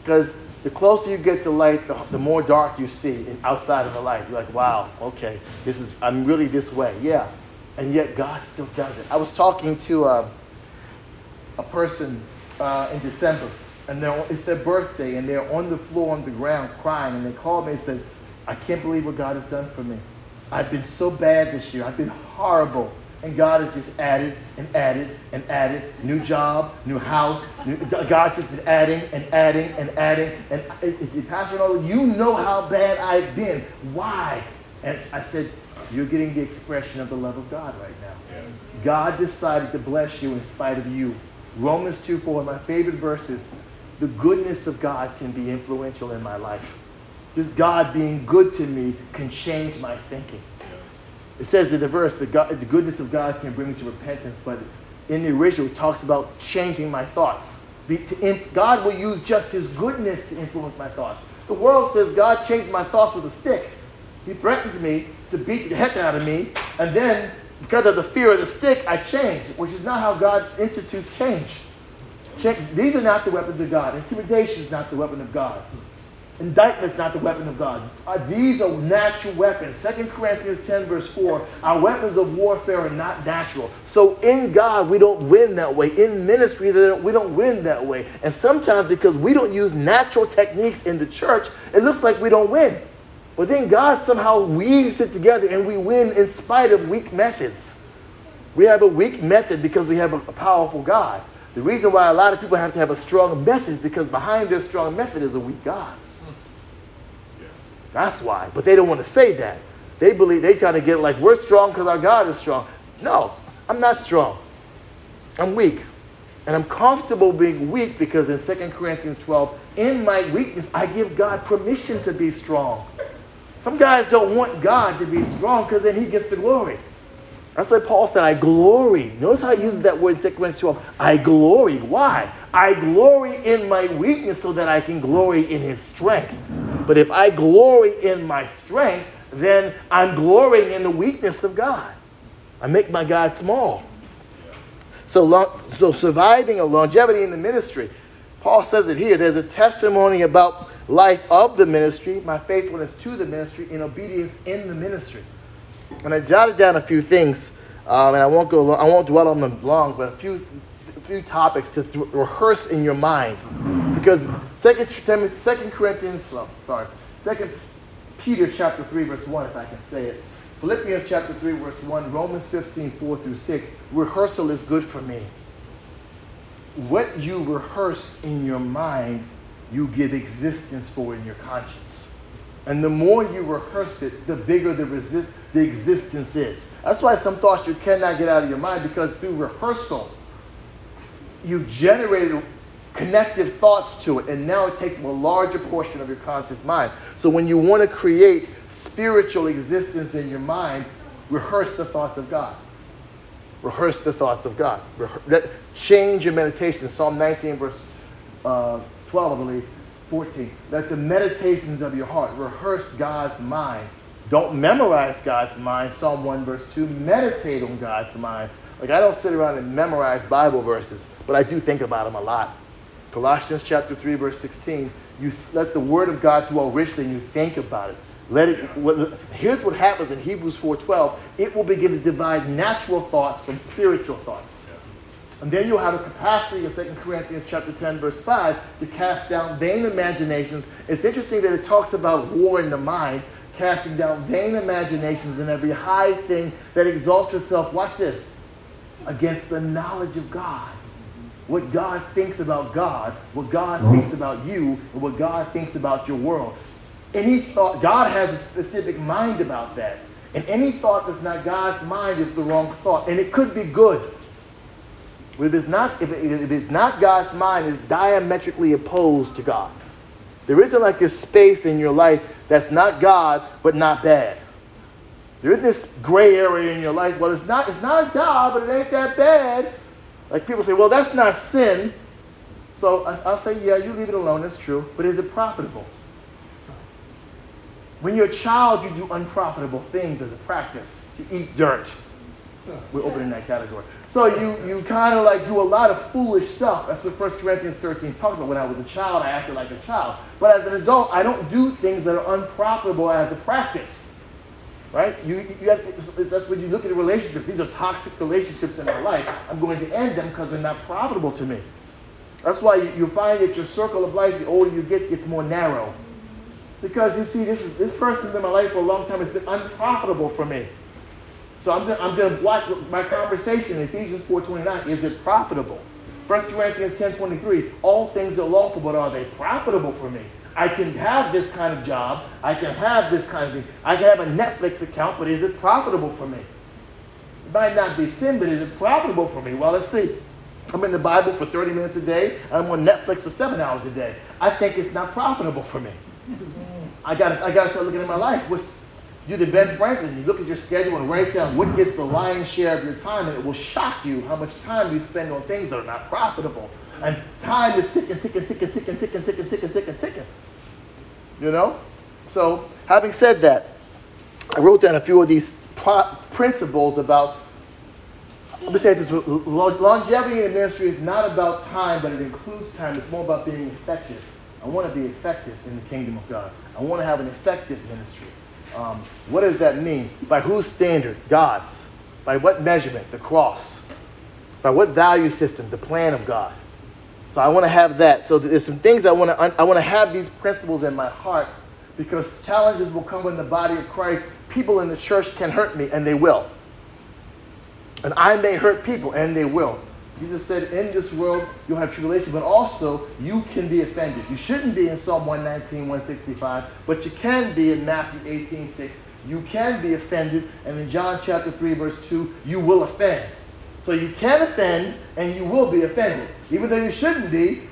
Because the closer you get to light, the, the more dark you see outside of the light. You're like, wow, okay, this is, I'm really this way. Yeah. And yet God still does it. I was talking to a, uh, a person uh, in December, and it's their birthday, and they're on the floor on the ground crying, and they called me and said, I can't believe what God has done for me. I've been so bad this year. I've been horrible. And God has just added and added and added. New job, new house. New, God's just been adding and adding and adding. And it, Pastor Ronaldo, you know how bad I've been. Why? And I said, you're getting the expression of the love of God right now. Yeah. God decided to bless you in spite of you. Romans 2 4, my favorite verses. The goodness of God can be influential in my life. Just God being good to me can change my thinking. It says in the verse that God, the goodness of God can bring me to repentance, but in the original it talks about changing my thoughts. God will use just his goodness to influence my thoughts. The world says God changed my thoughts with a stick. He threatens me to beat the heck out of me, and then because of the fear of the stick, I change, which is not how God institutes change. These are not the weapons of God. Intimidation is not the weapon of God. Indictment is not the weapon of God. Uh, these are natural weapons. 2 Corinthians 10, verse 4 Our weapons of warfare are not natural. So in God, we don't win that way. In ministry, we don't win that way. And sometimes because we don't use natural techniques in the church, it looks like we don't win. But then God somehow weaves it together and we win in spite of weak methods. We have a weak method because we have a, a powerful God. The reason why a lot of people have to have a strong method is because behind their strong method is a weak God. That's why. But they don't want to say that. They believe they try to get like we're strong because our God is strong. No, I'm not strong. I'm weak. And I'm comfortable being weak because in 2 Corinthians 12, in my weakness, I give God permission to be strong. Some guys don't want God to be strong because then he gets the glory. That's why Paul said, I glory. Notice how he uses that word in 2 Corinthians 12. I glory. Why? I glory in my weakness so that I can glory in his strength. But if I glory in my strength, then I'm glorying in the weakness of God. I make my God small. So, so surviving a longevity in the ministry, Paul says it here. There's a testimony about life of the ministry, my faithfulness to the ministry, and obedience in the ministry. And I jotted down a few things, um, and I won't go. I won't dwell on them long, but a few, a few topics to th- rehearse in your mind, because Second, Second Corinthians, sorry, Second Peter chapter three verse one, if I can say it. Philippians chapter 3, verse 1, Romans 15, 4 through 6. Rehearsal is good for me. What you rehearse in your mind, you give existence for in your conscience. And the more you rehearse it, the bigger the resist the existence is. That's why some thoughts you cannot get out of your mind because through rehearsal, you generated connective thoughts to it, and now it takes a larger portion of your conscious mind. So when you want to create spiritual existence in your mind, rehearse the thoughts of God. Rehearse the thoughts of God. Rehe- change your meditation. Psalm 19, verse uh, 12, I believe, 14. Let the meditations of your heart rehearse God's mind. Don't memorize God's mind. Psalm 1, verse 2. Meditate on God's mind. Like, I don't sit around and memorize Bible verses, but I do think about them a lot. Colossians chapter 3, verse 16. You let the word of God dwell richly and you think about it. Let it. Here's what happens in Hebrews 4:12. It will begin to divide natural thoughts from spiritual thoughts. And then you'll have a capacity in 2 Corinthians chapter 10, verse 5, to cast down vain imaginations. It's interesting that it talks about war in the mind, casting down vain imaginations and every high thing that exalts itself. Watch this. Against the knowledge of God. What God thinks about God, what God uh-huh. thinks about you, and what God thinks about your world. Any thought, God has a specific mind about that. And any thought that's not God's mind is the wrong thought. And it could be good. But if it's not, if, it, if it's not God's mind, it's diametrically opposed to God. There isn't like this space in your life that's not God, but not bad. There is this gray area in your life. Well, it's not, it's not God, but it ain't that bad. Like people say, well, that's not sin. So I'll say, yeah, you leave it alone. it's true. But is it profitable? When you're a child, you do unprofitable things as a practice. You eat dirt. We're opening that category. So you, you kind of like do a lot of foolish stuff. That's what 1 Corinthians 13 talks about. When I was a child, I acted like a child. But as an adult, I don't do things that are unprofitable as a practice. Right? You, you have to, that's when you look at a relationship. These are toxic relationships in my life. I'm going to end them because they're not profitable to me. That's why you, you find that your circle of life, the older you get, gets more narrow. Because you see, this is this person's in my life for a long time. It's been unprofitable for me. So I'm gonna, I'm going to watch my conversation in Ephesians 4.29. Is it profitable? 1 Corinthians 10.23. All things are lawful, but are they profitable for me? I can have this kind of job. I can have this kind of thing. I can have a Netflix account, but is it profitable for me? It might not be sin, but is it profitable for me? Well, let's see. I'm in the Bible for 30 minutes a day. I'm on Netflix for seven hours a day. I think it's not profitable for me. I got I got to start looking at my life. What's do the Ben Franklin? You look at your schedule and write down what gets the lion's share of your time, and it will shock you how much time you spend on things that are not profitable. And time is ticking, ticking, ticking, ticking, ticking, ticking, ticking, ticking, ticking. You know. So, having said that, I wrote down a few of these principles about. Let me say this: longevity in ministry is not about time, but it includes time. It's more about being effective. I want to be effective in the kingdom of God. I want to have an effective ministry. Um, what does that mean? By whose standard? God's. By what measurement? The cross. By what value system? The plan of God. So I want to have that. So there's some things that I want to I want to have these principles in my heart because challenges will come in the body of Christ. People in the church can hurt me, and they will. And I may hurt people, and they will. Jesus said, In this world you'll have tribulation, but also you can be offended. You shouldn't be in Psalm 119, 165, but you can be in Matthew 18, 6. You can be offended, and in John chapter 3, verse 2, you will offend. So you can offend, and you will be offended. Even though you shouldn't be,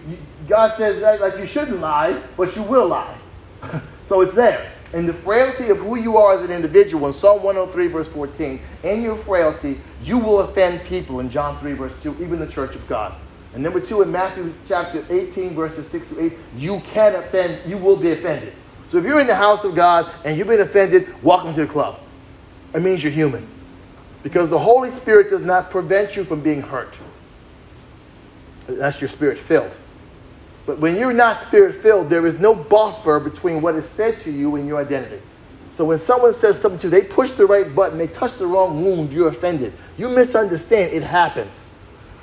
God says that like you shouldn't lie, but you will lie. so it's there in the frailty of who you are as an individual, in Psalm 103, verse 14, in your frailty, you will offend people in John 3, verse 2, even the church of God. And number two, in Matthew chapter 18, verses 6 to 8, you can offend, you will be offended. So if you're in the house of God and you've been offended, welcome to the club. It means you're human. Because the Holy Spirit does not prevent you from being hurt. That's your spirit filled. But when you're not spirit filled, there is no buffer between what is said to you and your identity. So when someone says something to you, they push the right button, they touch the wrong wound, you're offended. You misunderstand, it happens.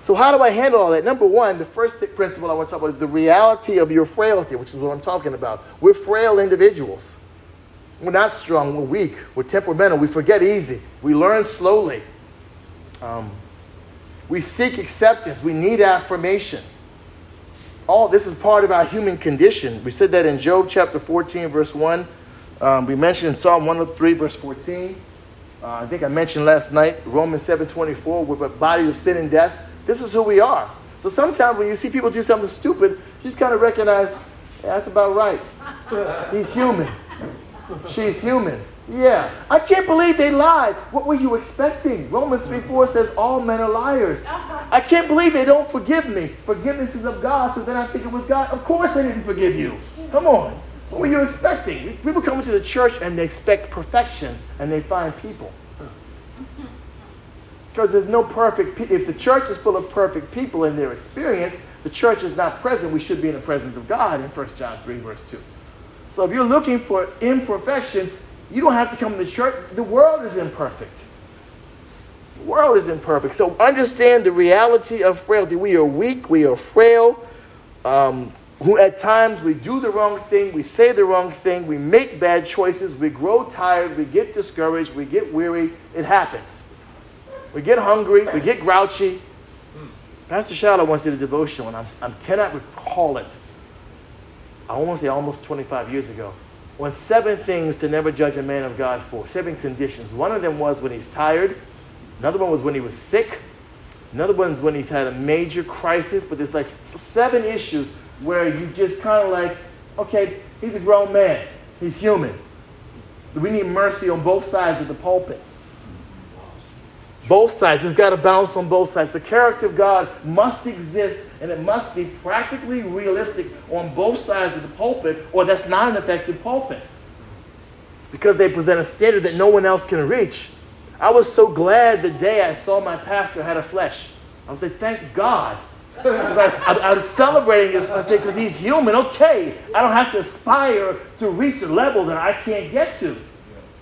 So how do I handle all that? Number one, the first principle I want to talk about is the reality of your frailty, which is what I'm talking about. We're frail individuals. We're not strong, we're weak, we're temperamental, we forget easy, we learn slowly. Um, we seek acceptance, we need affirmation all this is part of our human condition. We said that in Job chapter 14, verse 1. Um, we mentioned in Psalm 103, verse 14. Uh, I think I mentioned last night Romans 7:24. We're a body of sin and death. This is who we are. So sometimes when you see people do something stupid, you just kind of recognize yeah, that's about right. He's human. She's human. Yeah. I can't believe they lied. What were you expecting? Romans 3 4 says, All men are liars. Uh-huh. I can't believe they don't forgive me. Forgiveness is of God, so then I think it was God. Of course they didn't forgive you. Come on. What were you expecting? People come into the church and they expect perfection and they find people. Because there's no perfect If the church is full of perfect people in their experience, the church is not present. We should be in the presence of God in 1 John 3, verse 2. So if you're looking for imperfection, you don't have to come to church. The world is imperfect. The world is imperfect. So understand the reality of frailty. We are weak, we are frail. Um, who at times we do the wrong thing, we say the wrong thing, we make bad choices, we grow tired, we get discouraged, we get weary. It happens. We get hungry, we get grouchy. Pastor Shallow once did a devotional, and I cannot recall it. I want to say almost 25 years ago on seven things to never judge a man of God for, seven conditions. One of them was when he's tired, another one was when he was sick, another one is when he's had a major crisis, but there's like seven issues where you just kind of like, okay, he's a grown man, he's human. We need mercy on both sides of the pulpit. Both sides. It's got to balance on both sides. The character of God must exist and it must be practically realistic on both sides of the pulpit, or that's not an effective pulpit. Because they present a standard that no one else can reach. I was so glad the day I saw my pastor had a flesh. I was like, thank God. I, I, was celebrating this. I said, because he's human. Okay, I don't have to aspire to reach a level that I can't get to.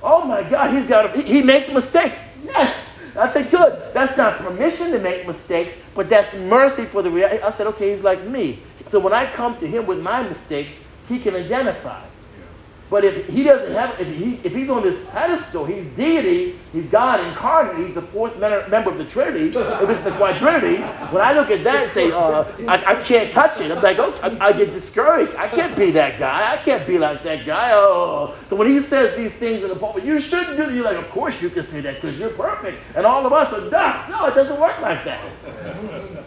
Oh my God, he's got. A, he makes mistakes. Yes, I said, good. That's not permission to make mistakes, but that's mercy for the reality. I said, okay, he's like me. So when I come to him with my mistakes, he can identify. But if he doesn't have, if, he, if he's on this pedestal, he's deity, he's God incarnate, he's the fourth member of the Trinity, if it's the quadrinity, when I look at that and say, uh, I, I can't touch it, I'm like, oh, I, I, get discouraged. I can't be that guy. I can't be like that guy. Oh. So when he says these things in the pulpit, you shouldn't do it. You're like, of course you can say that because you're perfect. And all of us are dust. No, it doesn't work like that.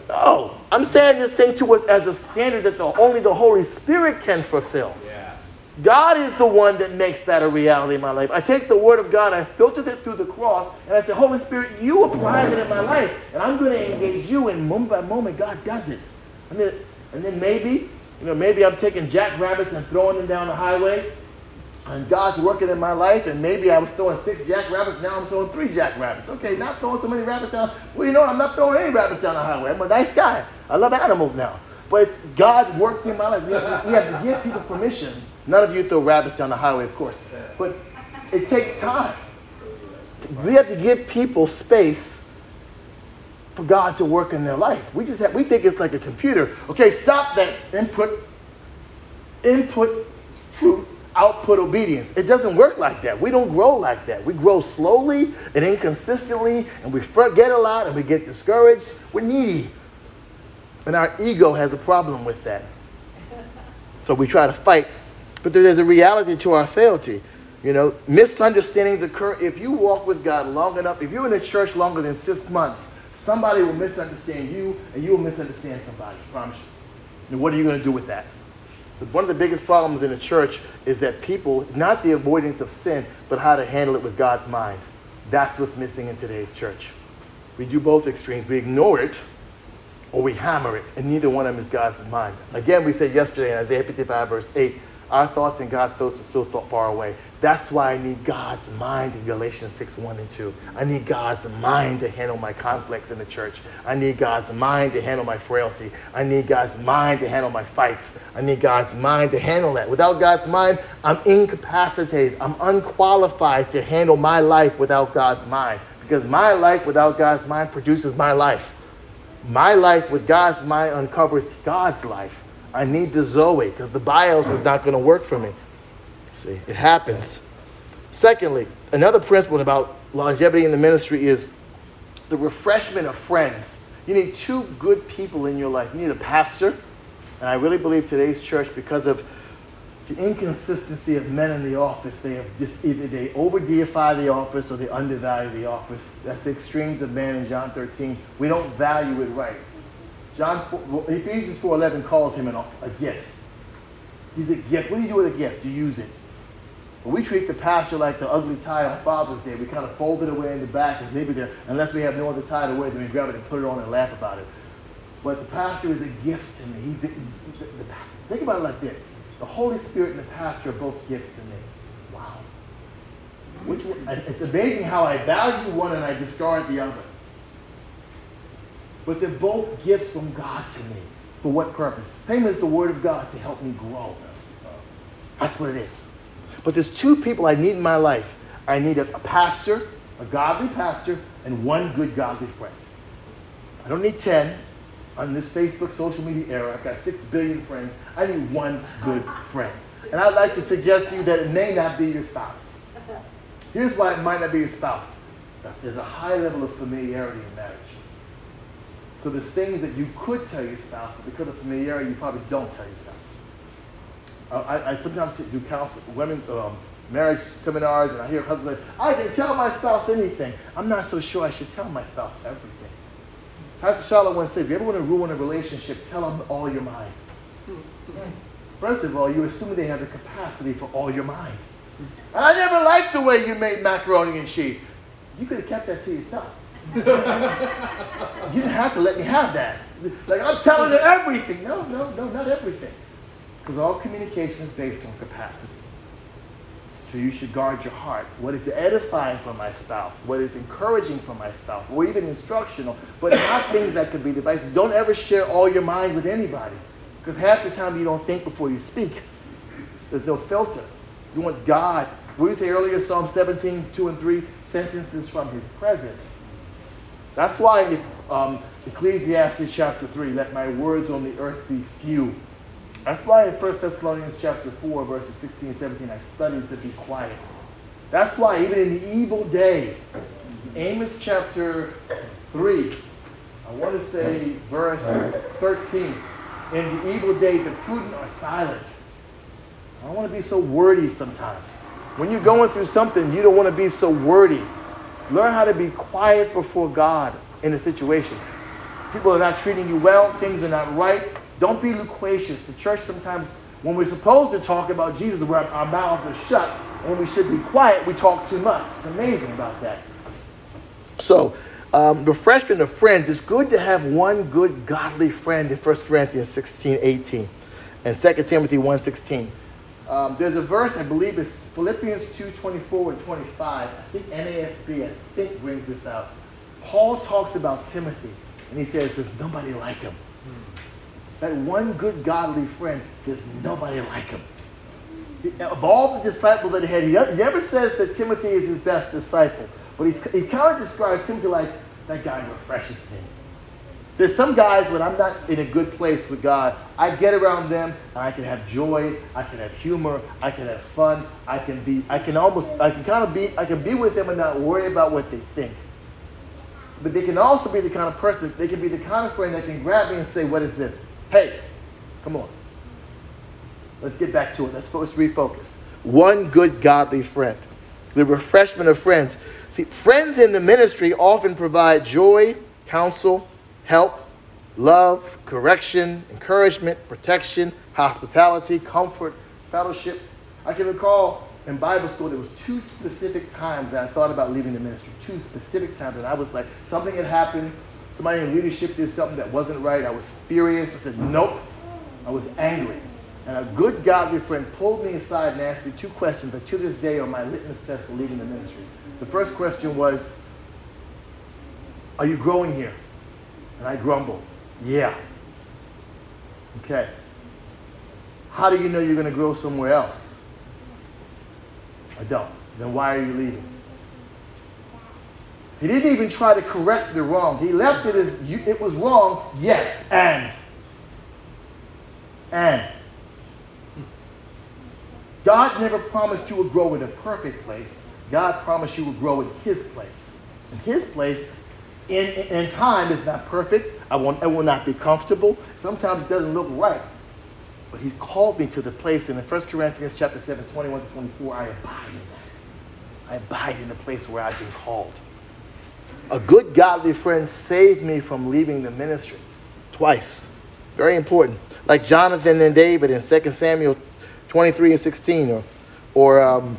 No. I'm saying this thing to us as a standard that the, only the Holy Spirit can fulfill. God is the one that makes that a reality in my life. I take the Word of God, I filter it through the cross, and I say, Holy Spirit, you apply it in my life, and I'm going to engage you. And moment by moment, God does it. And then, and then maybe, you know, maybe I'm taking jackrabbits and throwing them down the highway, and God's working in my life, and maybe I was throwing six jackrabbits, now I'm throwing three jackrabbits. Okay, not throwing so many rabbits down. Well, you know, I'm not throwing any rabbits down the highway. I'm a nice guy. I love animals now. But God worked in my life. We have, we have to give people permission None of you throw rabbits down the highway, of course. But it takes time. We have to give people space for God to work in their life. We just have, we think it's like a computer. Okay, stop that input, input, truth, output obedience. It doesn't work like that. We don't grow like that. We grow slowly and inconsistently, and we forget a lot and we get discouraged. We're needy. And our ego has a problem with that. So we try to fight but there's a reality to our frailty. You know, misunderstandings occur if you walk with God long enough. If you're in the church longer than six months, somebody will misunderstand you and you will misunderstand somebody. I promise you. And what are you going to do with that? One of the biggest problems in the church is that people, not the avoidance of sin, but how to handle it with God's mind. That's what's missing in today's church. We do both extremes. We ignore it or we hammer it, and neither one of them is God's mind. Again, we said yesterday in Isaiah 55, verse 8, our thoughts and God's thoughts are still far away. That's why I need God's mind in Galatians 6 1 and 2. I need God's mind to handle my conflicts in the church. I need God's mind to handle my frailty. I need God's mind to handle my fights. I need God's mind to handle that. Without God's mind, I'm incapacitated. I'm unqualified to handle my life without God's mind. Because my life without God's mind produces my life. My life with God's mind uncovers God's life. I need the Zoe because the bios is not going to work for me. See, it happens. Secondly, another principle about longevity in the ministry is the refreshment of friends. You need two good people in your life. You need a pastor, and I really believe today's church, because of the inconsistency of men in the office. They have just either they over deify the office or they undervalue the office. That's the extremes of man in John 13. We don't value it right. John Ephesians 4:11 calls him an, a gift. He's a gift. What do you do with a gift? You use it. But we treat the pastor like the ugly tie on Father's Day. We kind of fold it away in the back and maybe there. Unless we have no other tie to wear, then we grab it and put it on and laugh about it. But the pastor is a gift to me. He's, he's, he's, think about it like this the Holy Spirit and the pastor are both gifts to me. Wow. Which it's amazing how I value one and I discard the other. But they're both gifts from God to me. For what purpose? Same as the Word of God to help me grow. That's what it is. But there's two people I need in my life. I need a, a pastor, a godly pastor, and one good godly friend. I don't need 10 on this Facebook social media era. I've got 6 billion friends. I need one good friend. And I'd like to suggest to you that it may not be your spouse. Here's why it might not be your spouse there's a high level of familiarity in marriage. So there's things that you could tell your spouse, but because of familiarity, you probably don't tell your spouse. Uh, I, I, sometimes do counsel women um, marriage seminars, and I hear husbands say, "I can tell my spouse anything." I'm not so sure I should tell my spouse everything. Pastor Charlotte once said, if you ever want to ruin a relationship, tell them all your mind. First of all, you assume they have the capacity for all your mind. I never liked the way you made macaroni and cheese. You could have kept that to yourself. you didn't have to let me have that. Like, I'm telling her everything. No, no, no, not everything. Because all communication is based on capacity. So you should guard your heart. What is edifying for my spouse? What is encouraging for my spouse? Or even instructional, but not things that could be divisive. Don't ever share all your mind with anybody. Because half the time you don't think before you speak. There's no filter. You want God. We say earlier, Psalm 17, 2 and 3? Sentences from his presence. That's why um, Ecclesiastes chapter 3, let my words on the earth be few that's why in 1 Thessalonians chapter 4, verses 16 and 17, I studied to be quiet. That's why even in the evil day, Amos chapter 3, I want to say verse 13, in the evil day, the prudent are silent. I don't want to be so wordy sometimes. When you're going through something, you don't want to be so wordy. Learn how to be quiet before God in a situation. People are not treating you well, things are not right. Don't be loquacious. The church sometimes, when we're supposed to talk about Jesus, where our mouths are shut, and we should be quiet, we talk too much. It's amazing about that. So, um, refreshment of friends. It's good to have one good godly friend in 1 Corinthians 16, 18, and 2 Timothy 1, 16. Um, there's a verse, I believe it's Philippians 2, 24 and 25. I think NASB, I think, brings this out. Paul talks about Timothy, and he says, There's nobody like him. That one good godly friend, there's nobody like him. Of all the disciples that he had, he never says that Timothy is his best disciple, but he, he kind of describes Timothy like, that guy refreshes me. There's some guys when I'm not in a good place with God, I get around them and I can have joy, I can have humor, I can have fun, I can be, I can almost, I can kind of be, I can be with them and not worry about what they think. But they can also be the kind of person, they can be the kind of friend that can grab me and say, What is this? Hey, come on. Let's get back to it. Let's, let's refocus. One good godly friend. The refreshment of friends. See, friends in the ministry often provide joy, counsel, help, love, correction, encouragement, protection, hospitality, comfort, fellowship. I can recall in Bible school there was two specific times that I thought about leaving the ministry. Two specific times, and I was like, something had happened Somebody in leadership did something that wasn't right. I was furious. I said, nope. I was angry. And a good godly friend pulled me aside and asked me two questions that to this day are my litmus test for leaving the ministry. The first question was, Are you growing here? And I grumbled, Yeah. Okay. How do you know you're going to grow somewhere else? I don't. Then why are you leaving? He didn't even try to correct the wrong. He left it as it was wrong, yes, and. And. God never promised you would grow in a perfect place. God promised you would grow in His place. In His place, in, in, in time, is not perfect. I won't, it will not be comfortable. Sometimes it doesn't look right. But he's called me to the place, and in 1 Corinthians chapter 7, 21 to 24, I abide in that. I abide in the place where I've been called. A good godly friend saved me from leaving the ministry twice. Very important. Like Jonathan and David in 2 Samuel 23 and 16, or, or um,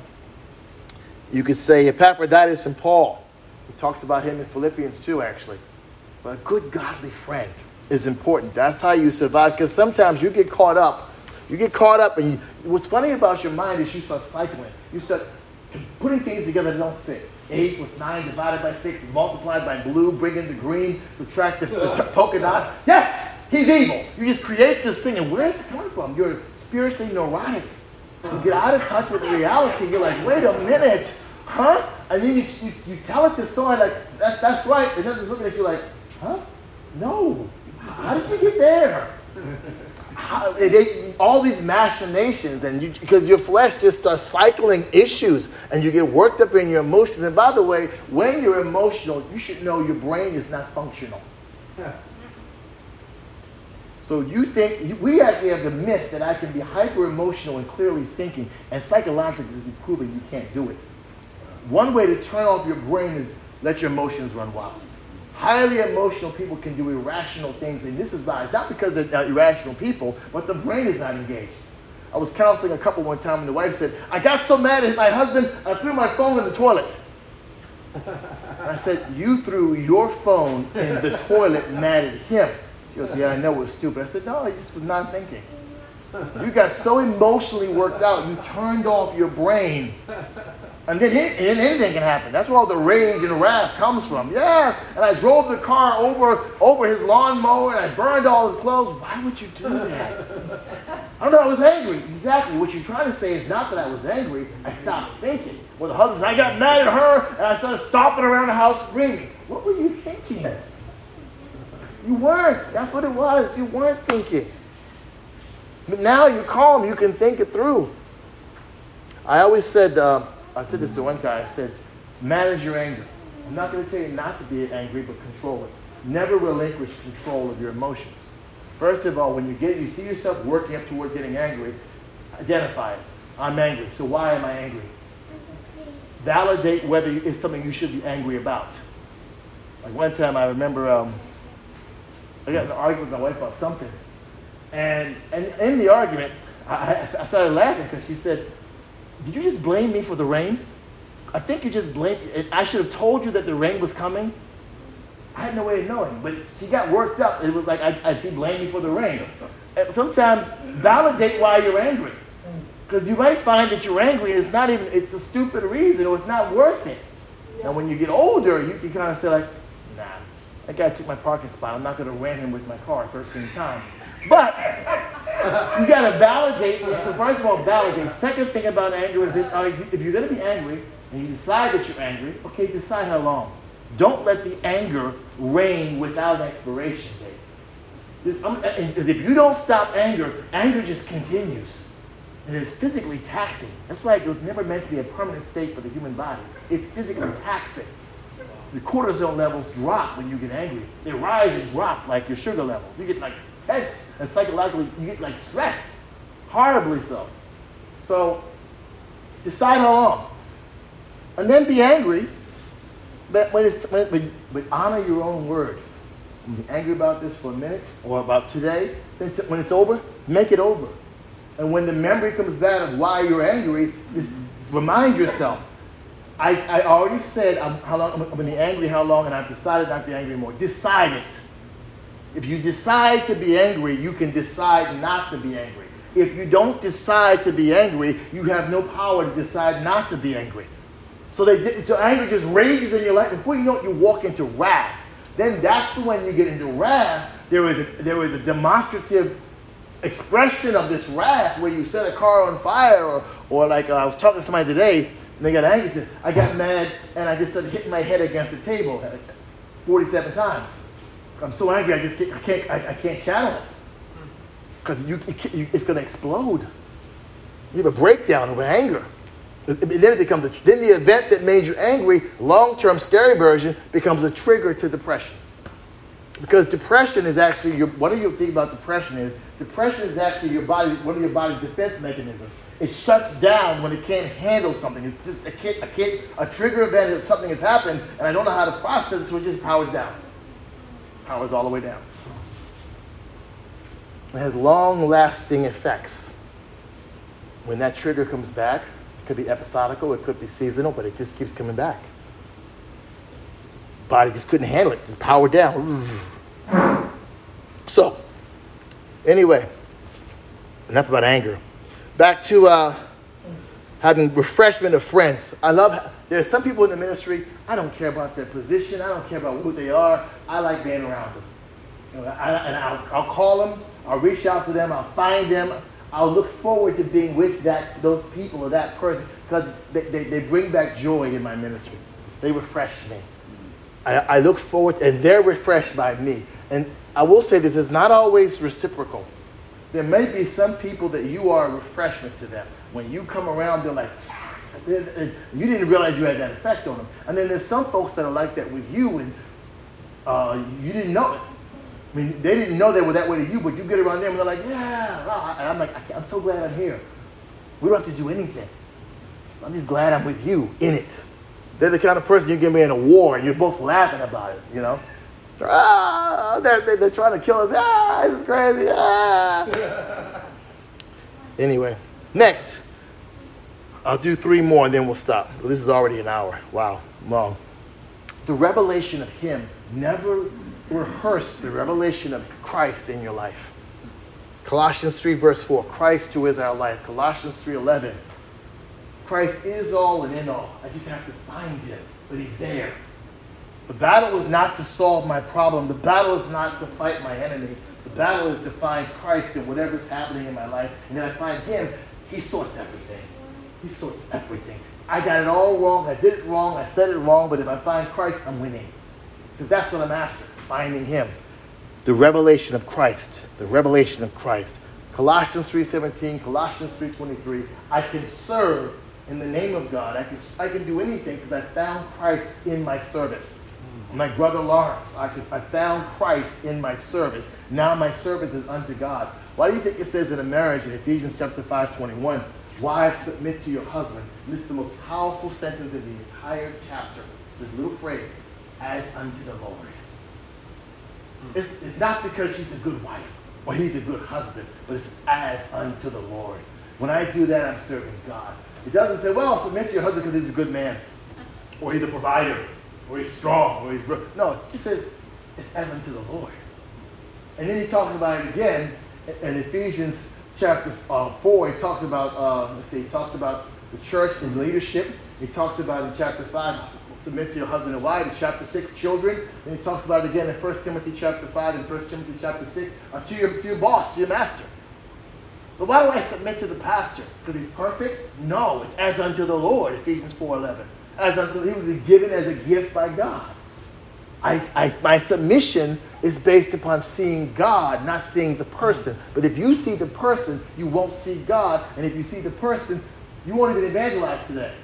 you could say Epaphroditus and Paul. He talks about him in Philippians 2, actually. But a good godly friend is important. That's how you survive. Because sometimes you get caught up. You get caught up, and you, what's funny about your mind is you start cycling. You start putting things together that don't fit. 8 plus 9 divided by 6 multiplied by blue, bring in the green, subtract the, the polka dots. Yes, he's evil. You just create this thing, and where's it coming from? You're spiritually neurotic. You get out of touch with reality. You're like, wait a minute, huh? And then you, you, you tell it to someone like, that, that's right. And then they're looking at you like, huh? No. How did you get there? How, all these machinations, and you, because your flesh just starts cycling issues, and you get worked up in your emotions. And by the way, when you're emotional, you should know your brain is not functional. So you think we actually have the myth that I can be hyper emotional and clearly thinking, and psychologically it's proven you can't do it. One way to turn off your brain is let your emotions run wild. Highly emotional people can do irrational things, and this is not, not because they're irrational people, but the brain is not engaged. I was counseling a couple one time, and the wife said, I got so mad at my husband, I threw my phone in the toilet. I said, You threw your phone in the toilet mad at him. She goes, Yeah, I know it was stupid. I said, No, I just was not thinking. You got so emotionally worked out, you turned off your brain and then anything can happen. That's where all the rage and wrath comes from. Yes, and I drove the car over over his lawnmower and I burned all his clothes. Why would you do that? I don't know. I was angry. Exactly. What you're trying to say is not that I was angry. I stopped thinking. Well, the husband, I got mad at her and I started stomping around the house screaming. What were you thinking? You weren't. That's what it was. You weren't thinking. But now you're calm. You can think it through. I always said. Uh, I said this to one guy. I said, manage your anger. I'm not going to tell you not to be angry, but control it. Never relinquish control of your emotions. First of all, when you get, you see yourself working up toward getting angry, identify it. I'm angry. So why am I angry? Validate whether it's something you should be angry about. Like one time, I remember um, I got an argument with my wife about something, and and in the argument, I, I started laughing because she said, did you just blame me for the rain? I think you just blamed. I should have told you that the rain was coming. I had no way of knowing, but she got worked up. It was like I, I, she blamed me for the rain. Sometimes validate why you're angry, because you might find that you're angry and it's not even it's a stupid reason or it's not worth it. Yeah. Now, when you get older, you can kind of say like, Nah, that guy took my parking spot. I'm not going to ram him with my car 13 times. But you got to validate. So first of all, validate. Second thing about anger is uh, if you're going to be angry and you decide that you're angry, okay, decide how long. Don't let the anger reign without expiration date. If you don't stop anger, anger just continues. And it's physically taxing. That's why it was never meant to be a permanent state for the human body. It's physically taxing. The cortisol levels drop when you get angry. They rise and drop like your sugar levels. You get like tense and psychologically you get like stressed, horribly so. So decide how long, and then be angry. But when it's when, but honor your own word. Be angry about this for a minute or about today. Then t- when it's over, make it over. And when the memory comes back of why you're angry, just remind yourself. I, I already said I'm, how long, I'm going to be angry, how long, and I've decided not to be angry anymore. Decide it. If you decide to be angry, you can decide not to be angry. If you don't decide to be angry, you have no power to decide not to be angry. So, they, so anger just rages in your life. Before you know it, you walk into wrath. Then that's when you get into wrath. There is a, there is a demonstrative expression of this wrath where you set a car on fire, or, or like uh, I was talking to somebody today, and they got angry. I got mad, and I just started hitting my head against the table 47 times. I'm so angry, I just can't, I can't, I, I can't channel it. Hmm. Because you, it, it's going to explode. You have a breakdown over anger. then it becomes a, then the event that made you angry, long-term scary version, becomes a trigger to depression. Because depression is actually your, what do you think about depression is? Depression is actually your body, one of your body's defense mechanisms. It shuts down when it can't handle something. It's just a, kid, a, kid, a trigger event that something has happened and I don't know how to process it, so it just powers down. Powers all the way down. It has long lasting effects. When that trigger comes back, it could be episodical, it could be seasonal, but it just keeps coming back. Body just couldn't handle it, just power down. So, anyway, enough about anger. Back to uh, having refreshment of friends. I love, there's some people in the ministry, I don't care about their position, I don't care about who they are, I like being around them. You know, I, and I'll, I'll call them, I'll reach out to them, I'll find them, I'll look forward to being with that, those people or that person because they, they, they bring back joy in my ministry. They refresh me. I, I look forward, and they're refreshed by me. And I will say this is not always reciprocal. There may be some people that you are a refreshment to them. When you come around, they're like, you didn't realize you had that effect on them. And then there's some folks that are like that with you, and uh, you didn't know it. I mean, they didn't know they were that way to you, but you get around them and they're like, yeah. And I'm like, I'm so glad I'm here. We don't have to do anything. I'm just glad I'm with you in it. They're the kind of person you get me in a war and you're both laughing about it, you know? Ah, they're, they're, they're trying to kill us. Ah, this is crazy. Ah. anyway, next. I'll do three more and then we'll stop. This is already an hour. Wow, long. The revelation of Him never rehearse the revelation of Christ in your life. Colossians 3, verse 4 Christ who is our life. Colossians 3, 11. Christ is all and in all. I just have to find him, but he's there. The battle is not to solve my problem. The battle is not to fight my enemy. The battle is to find Christ in whatever's happening in my life. And then I find him, he sorts everything. He sorts everything. I got it all wrong. I did it wrong. I said it wrong. But if I find Christ, I'm winning. Because that's what I'm after finding him. The revelation of Christ. The revelation of Christ. Colossians 3.17, Colossians 3.23. I can serve in the name of God. I can, I can do anything because I found Christ in my service. My brother Lawrence, I, could, I found Christ in my service. Now my service is unto God. Why do you think it says in a marriage in Ephesians chapter 5, 21, Wives, submit to your husband. This is the most powerful sentence in the entire chapter. This little phrase, as unto the Lord. Hmm. It's, it's not because she's a good wife or he's a good husband, but it's as unto the Lord. When I do that, I'm serving God. It doesn't say, well, submit to your husband because he's a good man, or he's a provider, or he's strong, or he's. No, it just says, it's as unto the Lord. And then he talks about it again in Ephesians chapter uh, 4. He talks about, uh, let's see, he talks about the church and leadership. He talks about in chapter 5 submit to your husband and wife. In chapter 6, children. And he talks about it again in 1 Timothy chapter 5 and 1 Timothy chapter 6 uh, to, your, to your boss, your master. But why do I submit to the pastor? Because he's perfect? No, it's as unto the Lord, Ephesians 4.11. As unto he was given as a gift by God. I, I, my submission is based upon seeing God, not seeing the person. But if you see the person, you won't see God. And if you see the person, you won't even evangelize today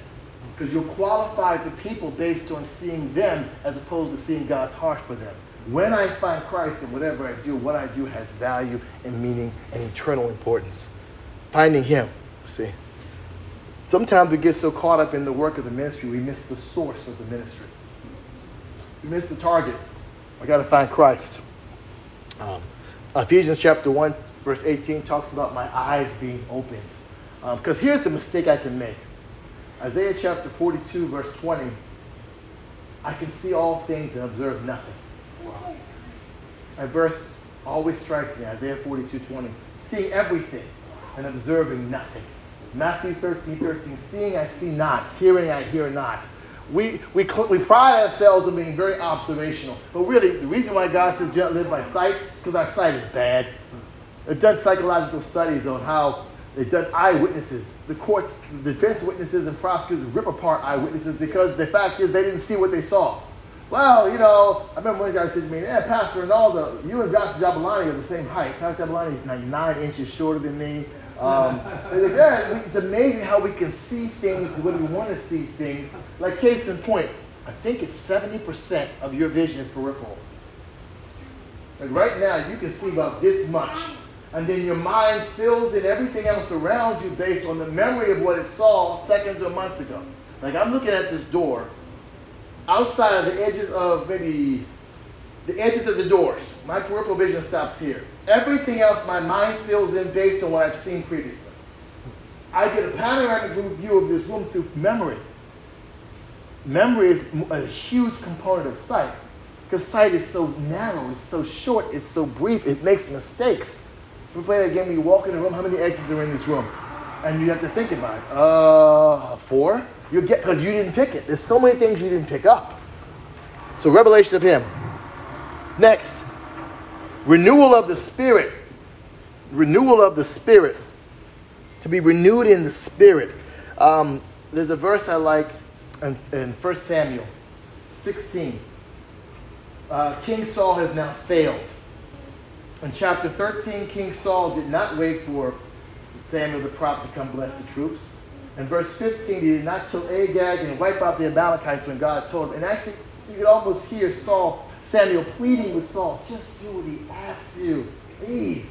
because you'll qualify the people based on seeing them as opposed to seeing God's heart for them. When I find Christ in whatever I do, what I do has value and meaning and eternal importance. Finding Him, see. Sometimes we get so caught up in the work of the ministry, we miss the source of the ministry. We miss the target. I got to find Christ. Um, Ephesians chapter 1, verse 18 talks about my eyes being opened. Because um, here's the mistake I can make Isaiah chapter 42, verse 20 I can see all things and observe nothing. Wow. That verse always strikes me Isaiah 42, 20. Seeing everything and observing nothing. Matthew 13, 13. Seeing I see not, hearing I hear not. We, we, we pride ourselves on being very observational. But really, the reason why God says don't live by sight is because our sight is bad. It does psychological studies on how They've done eyewitnesses. The court, the defense witnesses and prosecutors rip apart eyewitnesses because the fact is they didn't see what they saw. Well, you know, I remember one guy said to me, yeah, Pastor Ronaldo, you and Pastor Jabulani are the same height. Pastor Jabulani is 99 inches shorter than me. Um, yeah, it's amazing how we can see things the way we want to see things. Like case in point, I think it's 70% of your vision is peripheral. Like right now, you can see about this much. And then your mind fills in everything else around you based on the memory of what it saw seconds or months ago. Like I'm looking at this door. Outside of the edges of maybe the edges of the doors, my peripheral vision stops here. Everything else my mind fills in based on what I've seen previously. I get a panoramic view of this room through memory. Memory is a huge component of sight because sight is so narrow, it's so short, it's so brief, it makes mistakes. We play that game, you walk in the room, how many exits are in this room? And you have to think about it. Uh, four? You get because you didn't pick it. There's so many things you didn't pick up. So revelation of him. Next, renewal of the spirit. Renewal of the spirit. To be renewed in the spirit. Um, there's a verse I like in, in 1 Samuel 16 uh, King Saul has now failed. In chapter 13, King Saul did not wait for Samuel the prophet to come bless the troops. In verse 15, he did not kill Agag and wipe out the Amalekites when God told him. And actually, you could almost hear Saul, Samuel pleading with Saul, just do what he asks you, please.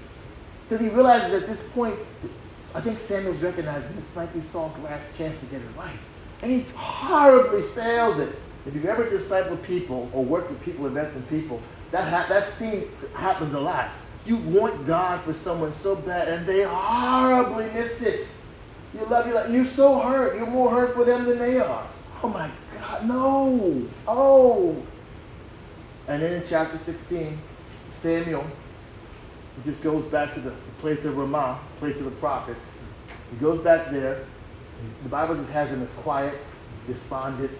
Because he realizes at this point, I think Samuel's recognizing this might be Saul's last chance to get it right. And he horribly fails it. If you've ever discipled people or worked with people, invest in people, that, ha- that scene happens a lot. You want God for someone so bad, and they horribly miss it. You love you like you're so hurt. You're more hurt for them than they are. Oh my God, no. Oh. And then in chapter 16, Samuel just goes back to the place of Ramah, place of the prophets. He goes back there. the Bible just has him as quiet, despondent,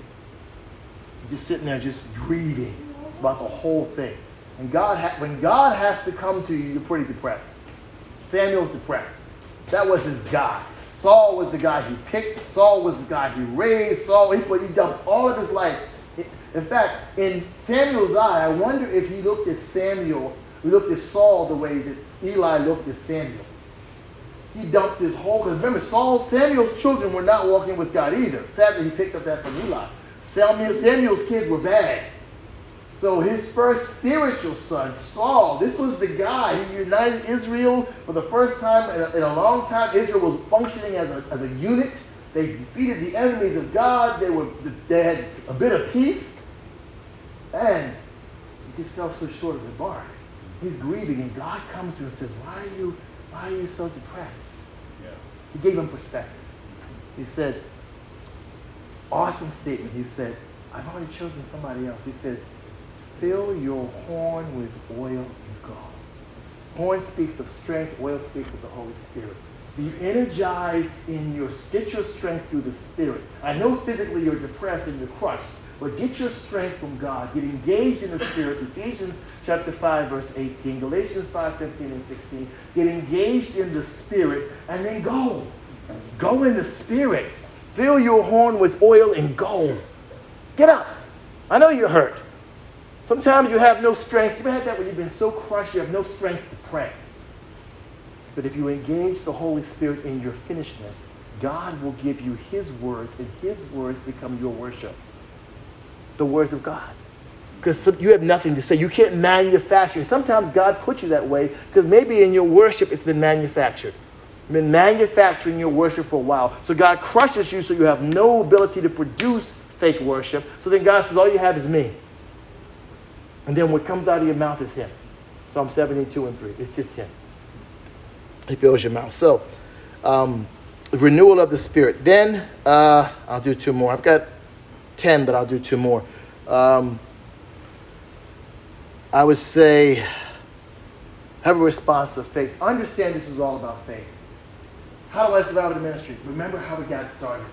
just sitting there just grieving about the whole thing. And God, ha- when God has to come to you, you're pretty depressed. Samuel's depressed. That was his guy. Saul was the guy he picked. Saul was the guy he raised. Saul, he, put, he dumped all of his life. In fact, in Samuel's eye, I wonder if he looked at Samuel, looked at Saul the way that Eli looked at Samuel. He dumped his whole, because remember, Saul, Samuel's children were not walking with God either. Sadly, he picked up that from Eli. Samuel, Samuel's kids were bad. So his first spiritual son, Saul, this was the guy. He united Israel for the first time in a, in a long time. Israel was functioning as a, as a unit. They defeated the enemies of God. They, were, they had a bit of peace. And he just fell so short of the mark. He's grieving, and God comes to him and says, Why are you, why are you so depressed? Yeah. He gave him perspective. He said, awesome statement. He said, I've already chosen somebody else. He says, fill your horn with oil and gall. Horn speaks of strength, oil speaks of the Holy Spirit. Be energized in your, get your strength through the Spirit. I know physically you're depressed and you're crushed, but get your strength from God. Get engaged in the Spirit. Ephesians chapter 5, verse 18, Galatians 5, 15 and 16. Get engaged in the Spirit and then go. Go in the Spirit. Fill your horn with oil and gold. Get up. I know you're hurt. Sometimes you have no strength. You've had that when you've been so crushed you have no strength to pray. But if you engage the Holy Spirit in your finishedness, God will give you His words, and His words become your worship. The words of God. Because you have nothing to say. You can't manufacture. Sometimes God puts you that way because maybe in your worship it's been manufactured been manufacturing your worship for a while. So God crushes you so you have no ability to produce fake worship. So then God says, All you have is me. And then what comes out of your mouth is Him. Psalm 72 and 3. It's just Him. He fills your mouth. So, um, renewal of the Spirit. Then uh, I'll do two more. I've got 10, but I'll do two more. Um, I would say have a response of faith. Understand this is all about faith. How do I survive the ministry? Remember how we got started.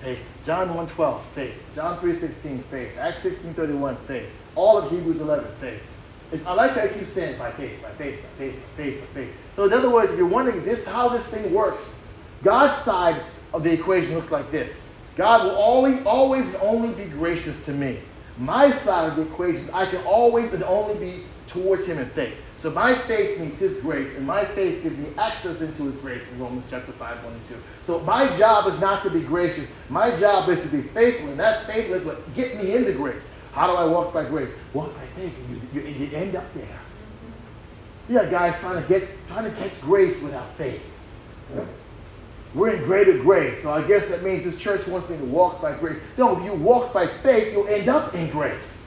Faith. John 1.12, faith. John 3.16, faith. Acts 16.31, faith. All of Hebrews 11, faith. It's, I like that I keep saying by faith, by faith, by faith, by faith, by faith. So in other words, if you're wondering this how this thing works, God's side of the equation looks like this. God will always, always and only be gracious to me. My side of the equation, I can always and only be towards him in faith. So my faith means his grace, and my faith gives me access into his grace in Romans chapter 5, 1 and 2. So my job is not to be gracious. My job is to be faithful, and that faith is what get me into grace. How do I walk by grace? Walk by faith, and you, you, you end up there. You got guys trying to get trying to catch grace without faith. We're in greater grace, so I guess that means this church wants me to walk by grace. No, if you walk by faith, you'll end up in grace.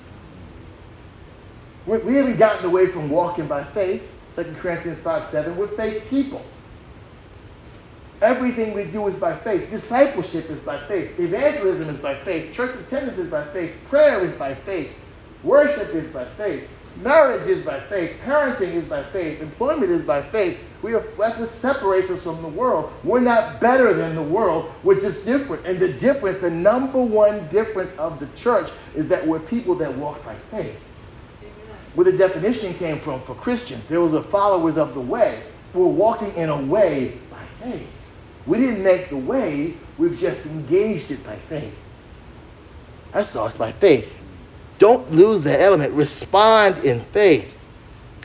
We haven't gotten away from walking by faith. 2 Corinthians 5 7. We're faith people. Everything we do is by faith. Discipleship is by faith. Evangelism is by faith. Church attendance is by faith. Prayer is by faith. Worship is by faith. Marriage is by faith. Parenting is by faith. Employment is by faith. We are, that's what separates us from the world. We're not better than the world. We're just different. And the difference, the number one difference of the church is that we're people that walk by faith. Where the definition came from for Christians, there was a followers of the way. We're walking in a way by faith. We didn't make the way, we've just engaged it by faith. That's it's by faith. Don't lose the element. Respond in faith.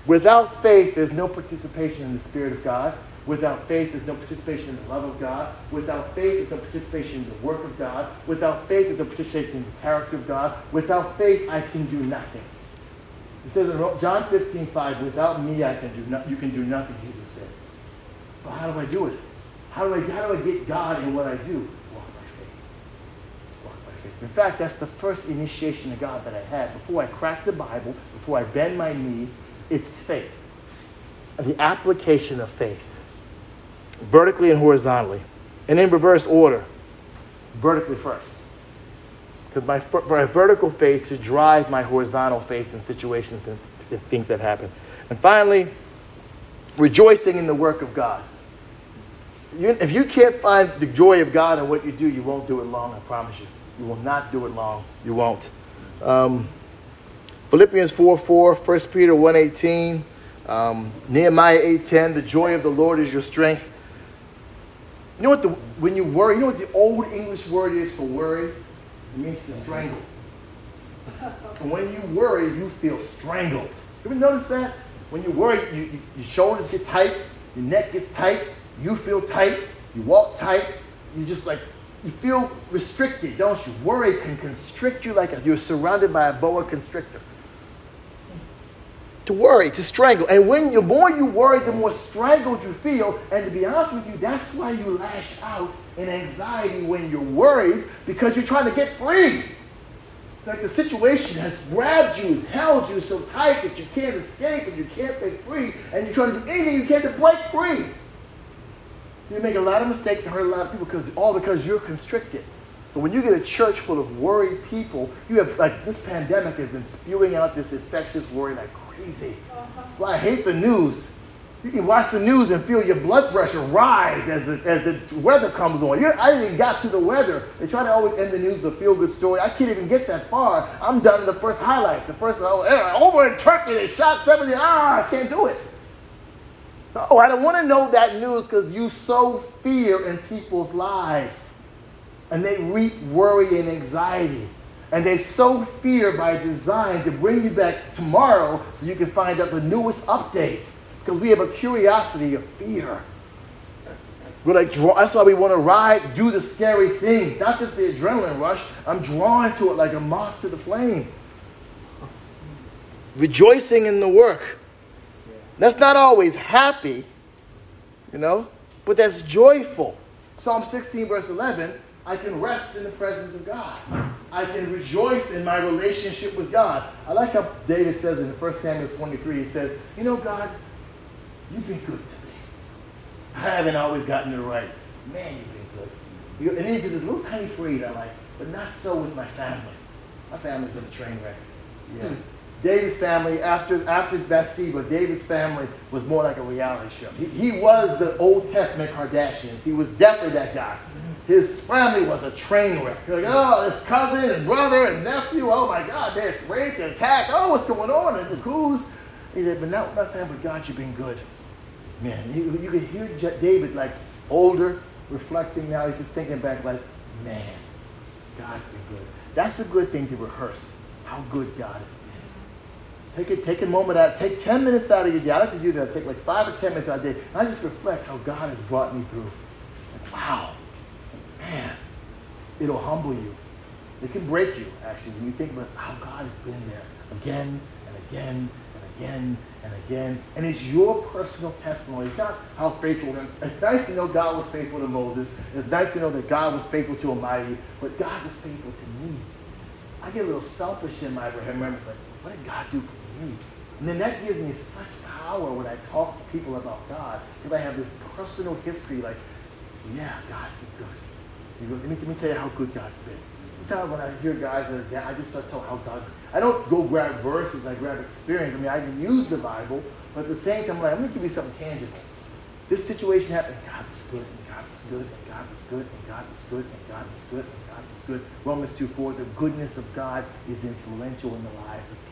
Without faith, there's no participation in the Spirit of God. Without faith, there's no participation in the love of God. Without faith, there's no participation in the work of God. Without faith, there's no participation in the character of God. Without faith, I can do nothing. He says in John 15, 5, without me, I can do no, you can do nothing, Jesus said. So how do I do it? How do I, how do I get God in what I do? In fact, that's the first initiation of God that I had. Before I crack the Bible, before I bend my knee, it's faith. The application of faith. Vertically and horizontally. And in reverse order. Vertically first. Because my, my vertical faith should drive my horizontal faith in situations and, and things that happen. And finally, rejoicing in the work of God you, if you can't find the joy of God in what you do, you won't do it long, I promise you. You will not do it long. You won't. Um, Philippians 4 4, 1 Peter 1 18, um, Nehemiah 8 10, the joy of the Lord is your strength. You know what the when you worry, you know what the old English word is for worry? It means to strangle. And when you worry, you feel strangled. You ever notice that? When you worry, you, you, your shoulders get tight, your neck gets tight, you feel tight, you walk tight, you just like, you feel restricted, don't you? Worry can constrict you like a, you're surrounded by a boa constrictor. To worry, to strangle. And when you, the more you worry, the more strangled you feel. And to be honest with you, that's why you lash out in anxiety when you're worried because you're trying to get free. Like the situation has grabbed you, held you so tight that you can't escape and you can't break free, and you're trying to do anything you can to break free. You make a lot of mistakes and hurt a lot of people because all because you're constricted. So when you get a church full of worried people, you have like this pandemic has been spewing out this infectious worry like crazy. Uh-huh. So I hate the news. You can watch the news and feel your blood pressure rise as the, as the weather comes on. You're, I even got to the weather. They try to always end the news with a feel good story. I can't even get that far. I'm done with the first highlights. The first, oh, over in Turkey, they shot 70. Ah, I can't do it. Oh, I don't want to know that news because you sow fear in people's lives. And they reap worry and anxiety. And they sow fear by design to bring you back tomorrow so you can find out the newest update. Because we have a curiosity of fear. We're like, that's why we want to ride, do the scary thing, not just the adrenaline rush. I'm drawn to it like a moth to the flame. Rejoicing in the work that's not always happy, you know, but that's joyful. Psalm 16, verse 11 I can rest in the presence of God. I can rejoice in my relationship with God. I like how David says in 1 Samuel 23, he says, You know, God, you've been good to me. I haven't always gotten it right. Man, you've been good. And he's this little tiny phrase I like, but not so with my family. My family's been a train wreck. Yeah. Hmm. David's family, after, after Bathsheba, David's family was more like a reality show. He, he was the Old Testament Kardashians. He was definitely that guy. His family was a train wreck. Like, oh, his cousin and brother and nephew, oh my God, they're raped, they're attacked, oh, what's going on? And the who's? He said, but not my family, God, you've been good. Man, you, you could hear David like older, reflecting now. He's just thinking back like, man, God's been good. That's a good thing to rehearse, how good God is Take a, take a moment out, take 10 minutes out of your day. I like to do that. Take like five or 10 minutes out of the day. And I just reflect how God has brought me through. Like, wow, man, it'll humble you. It can break you, actually, when you think about how God has been there again and again and again and again. And it's your personal testimony. It's not how faithful. It's nice to know God was faithful to Moses. It's nice to know that God was faithful to Almighty, but God was faithful to me. I get a little selfish in my remembrance, like, what did God do for me? And then that gives me such power when I talk to people about God, because I have this personal history, like, yeah, God's good. Let me, let me tell you how good God's been. Sometimes when I hear guys that are I just start telling how God's I don't go grab verses, I grab experience. I mean, I can use the Bible, but at the same time, I'm like, I'm going to give you something tangible. This situation happened, God was good, and God was good, and God was good, and God was good, and God was good, and God was good. Romans 2 4, the goodness of God is influential in the lives of.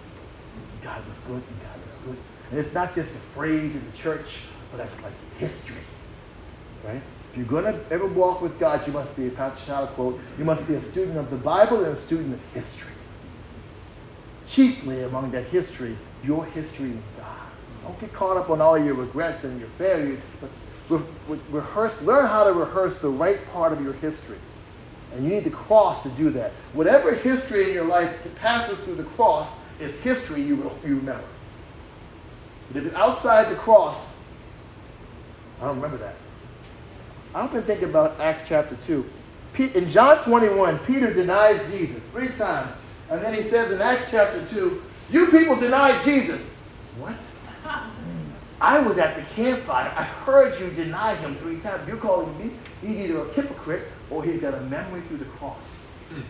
God was good, and God was good. And it's not just a phrase in the church, but that's like history, right? If you're going to ever walk with God, you must be, a Pastor Shaw quote, you must be a student of the Bible and a student of history. Chiefly among that history, your history in God. Don't get caught up on all your regrets and your failures, but re- re- rehearse, learn how to rehearse the right part of your history. And you need the cross to do that. Whatever history in your life passes through the cross is history you, you remember. But if it's outside the cross, I don't remember that. I often think about Acts chapter 2. In John 21, Peter denies Jesus three times. And then he says in Acts chapter 2, You people denied Jesus. What? I was at the campfire. I heard you deny him three times. You're calling me? He's either a hypocrite or he's got a memory through the cross. Hmm.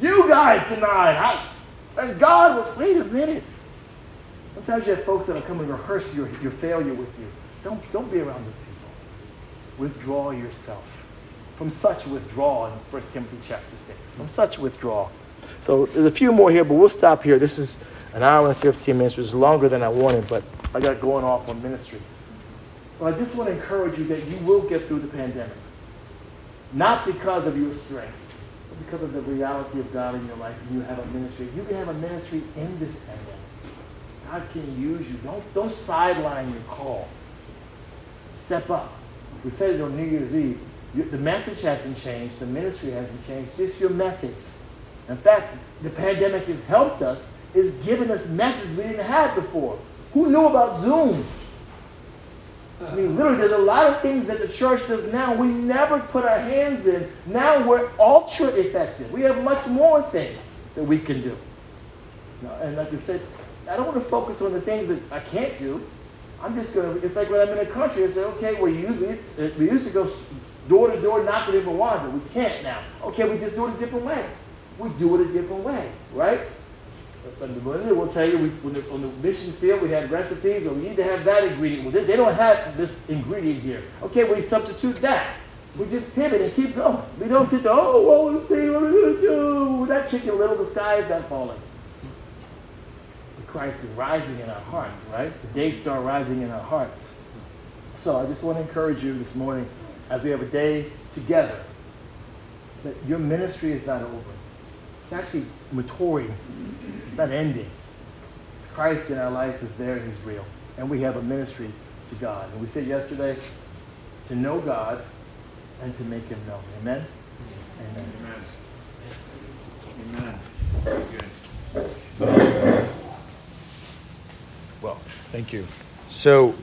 You guys denied. I, and God was, wait a minute. Sometimes you have folks that will come and rehearse your, your failure with you. Don't, don't be around those people withdraw yourself. From such withdrawal in 1 Timothy chapter 6. From such withdrawal. So there's a few more here, but we'll stop here. This is an hour and 15 minutes, which is longer than I wanted, but I got going off on ministry. But I just want to encourage you that you will get through the pandemic. Not because of your strength, because of the reality of God in your life you have a ministry. You can have a ministry in this pandemic. God can use you. Don't, don't sideline your call. Step up. We said it on New Year's Eve. The message hasn't changed. The ministry hasn't changed. Just your methods. In fact, the pandemic has helped us, is giving us methods we didn't have before. Who knew about Zoom? I mean, literally, there's a lot of things that the church does now we never put our hands in. Now we're ultra effective. We have much more things that we can do. And like I said, I don't want to focus on the things that I can't do. I'm just going to, it's like when I'm in a country, I say, okay, well, usually, uh, we used to go door to door knocking in Rwanda. We can't now. Okay, we just do it a different way. We do it a different way, right? We'll tell you, we, on, the, on the mission field, we had recipes, and we need to have that ingredient. Well, they don't have this ingredient here. Okay, we substitute that. We just pivot and keep going. We don't sit there, oh, well, let's see what we're going to do. That chicken little, the sky is not falling. The Christ is rising in our hearts, right? The day star rising in our hearts. So I just want to encourage you this morning as we have a day together that your ministry is not over. It's actually maturing. It's not ending. Christ in our life is there and he's real. And we have a ministry to God. And we said yesterday to know God and to make him known. Amen? Amen. Amen. Amen. Well, thank you. So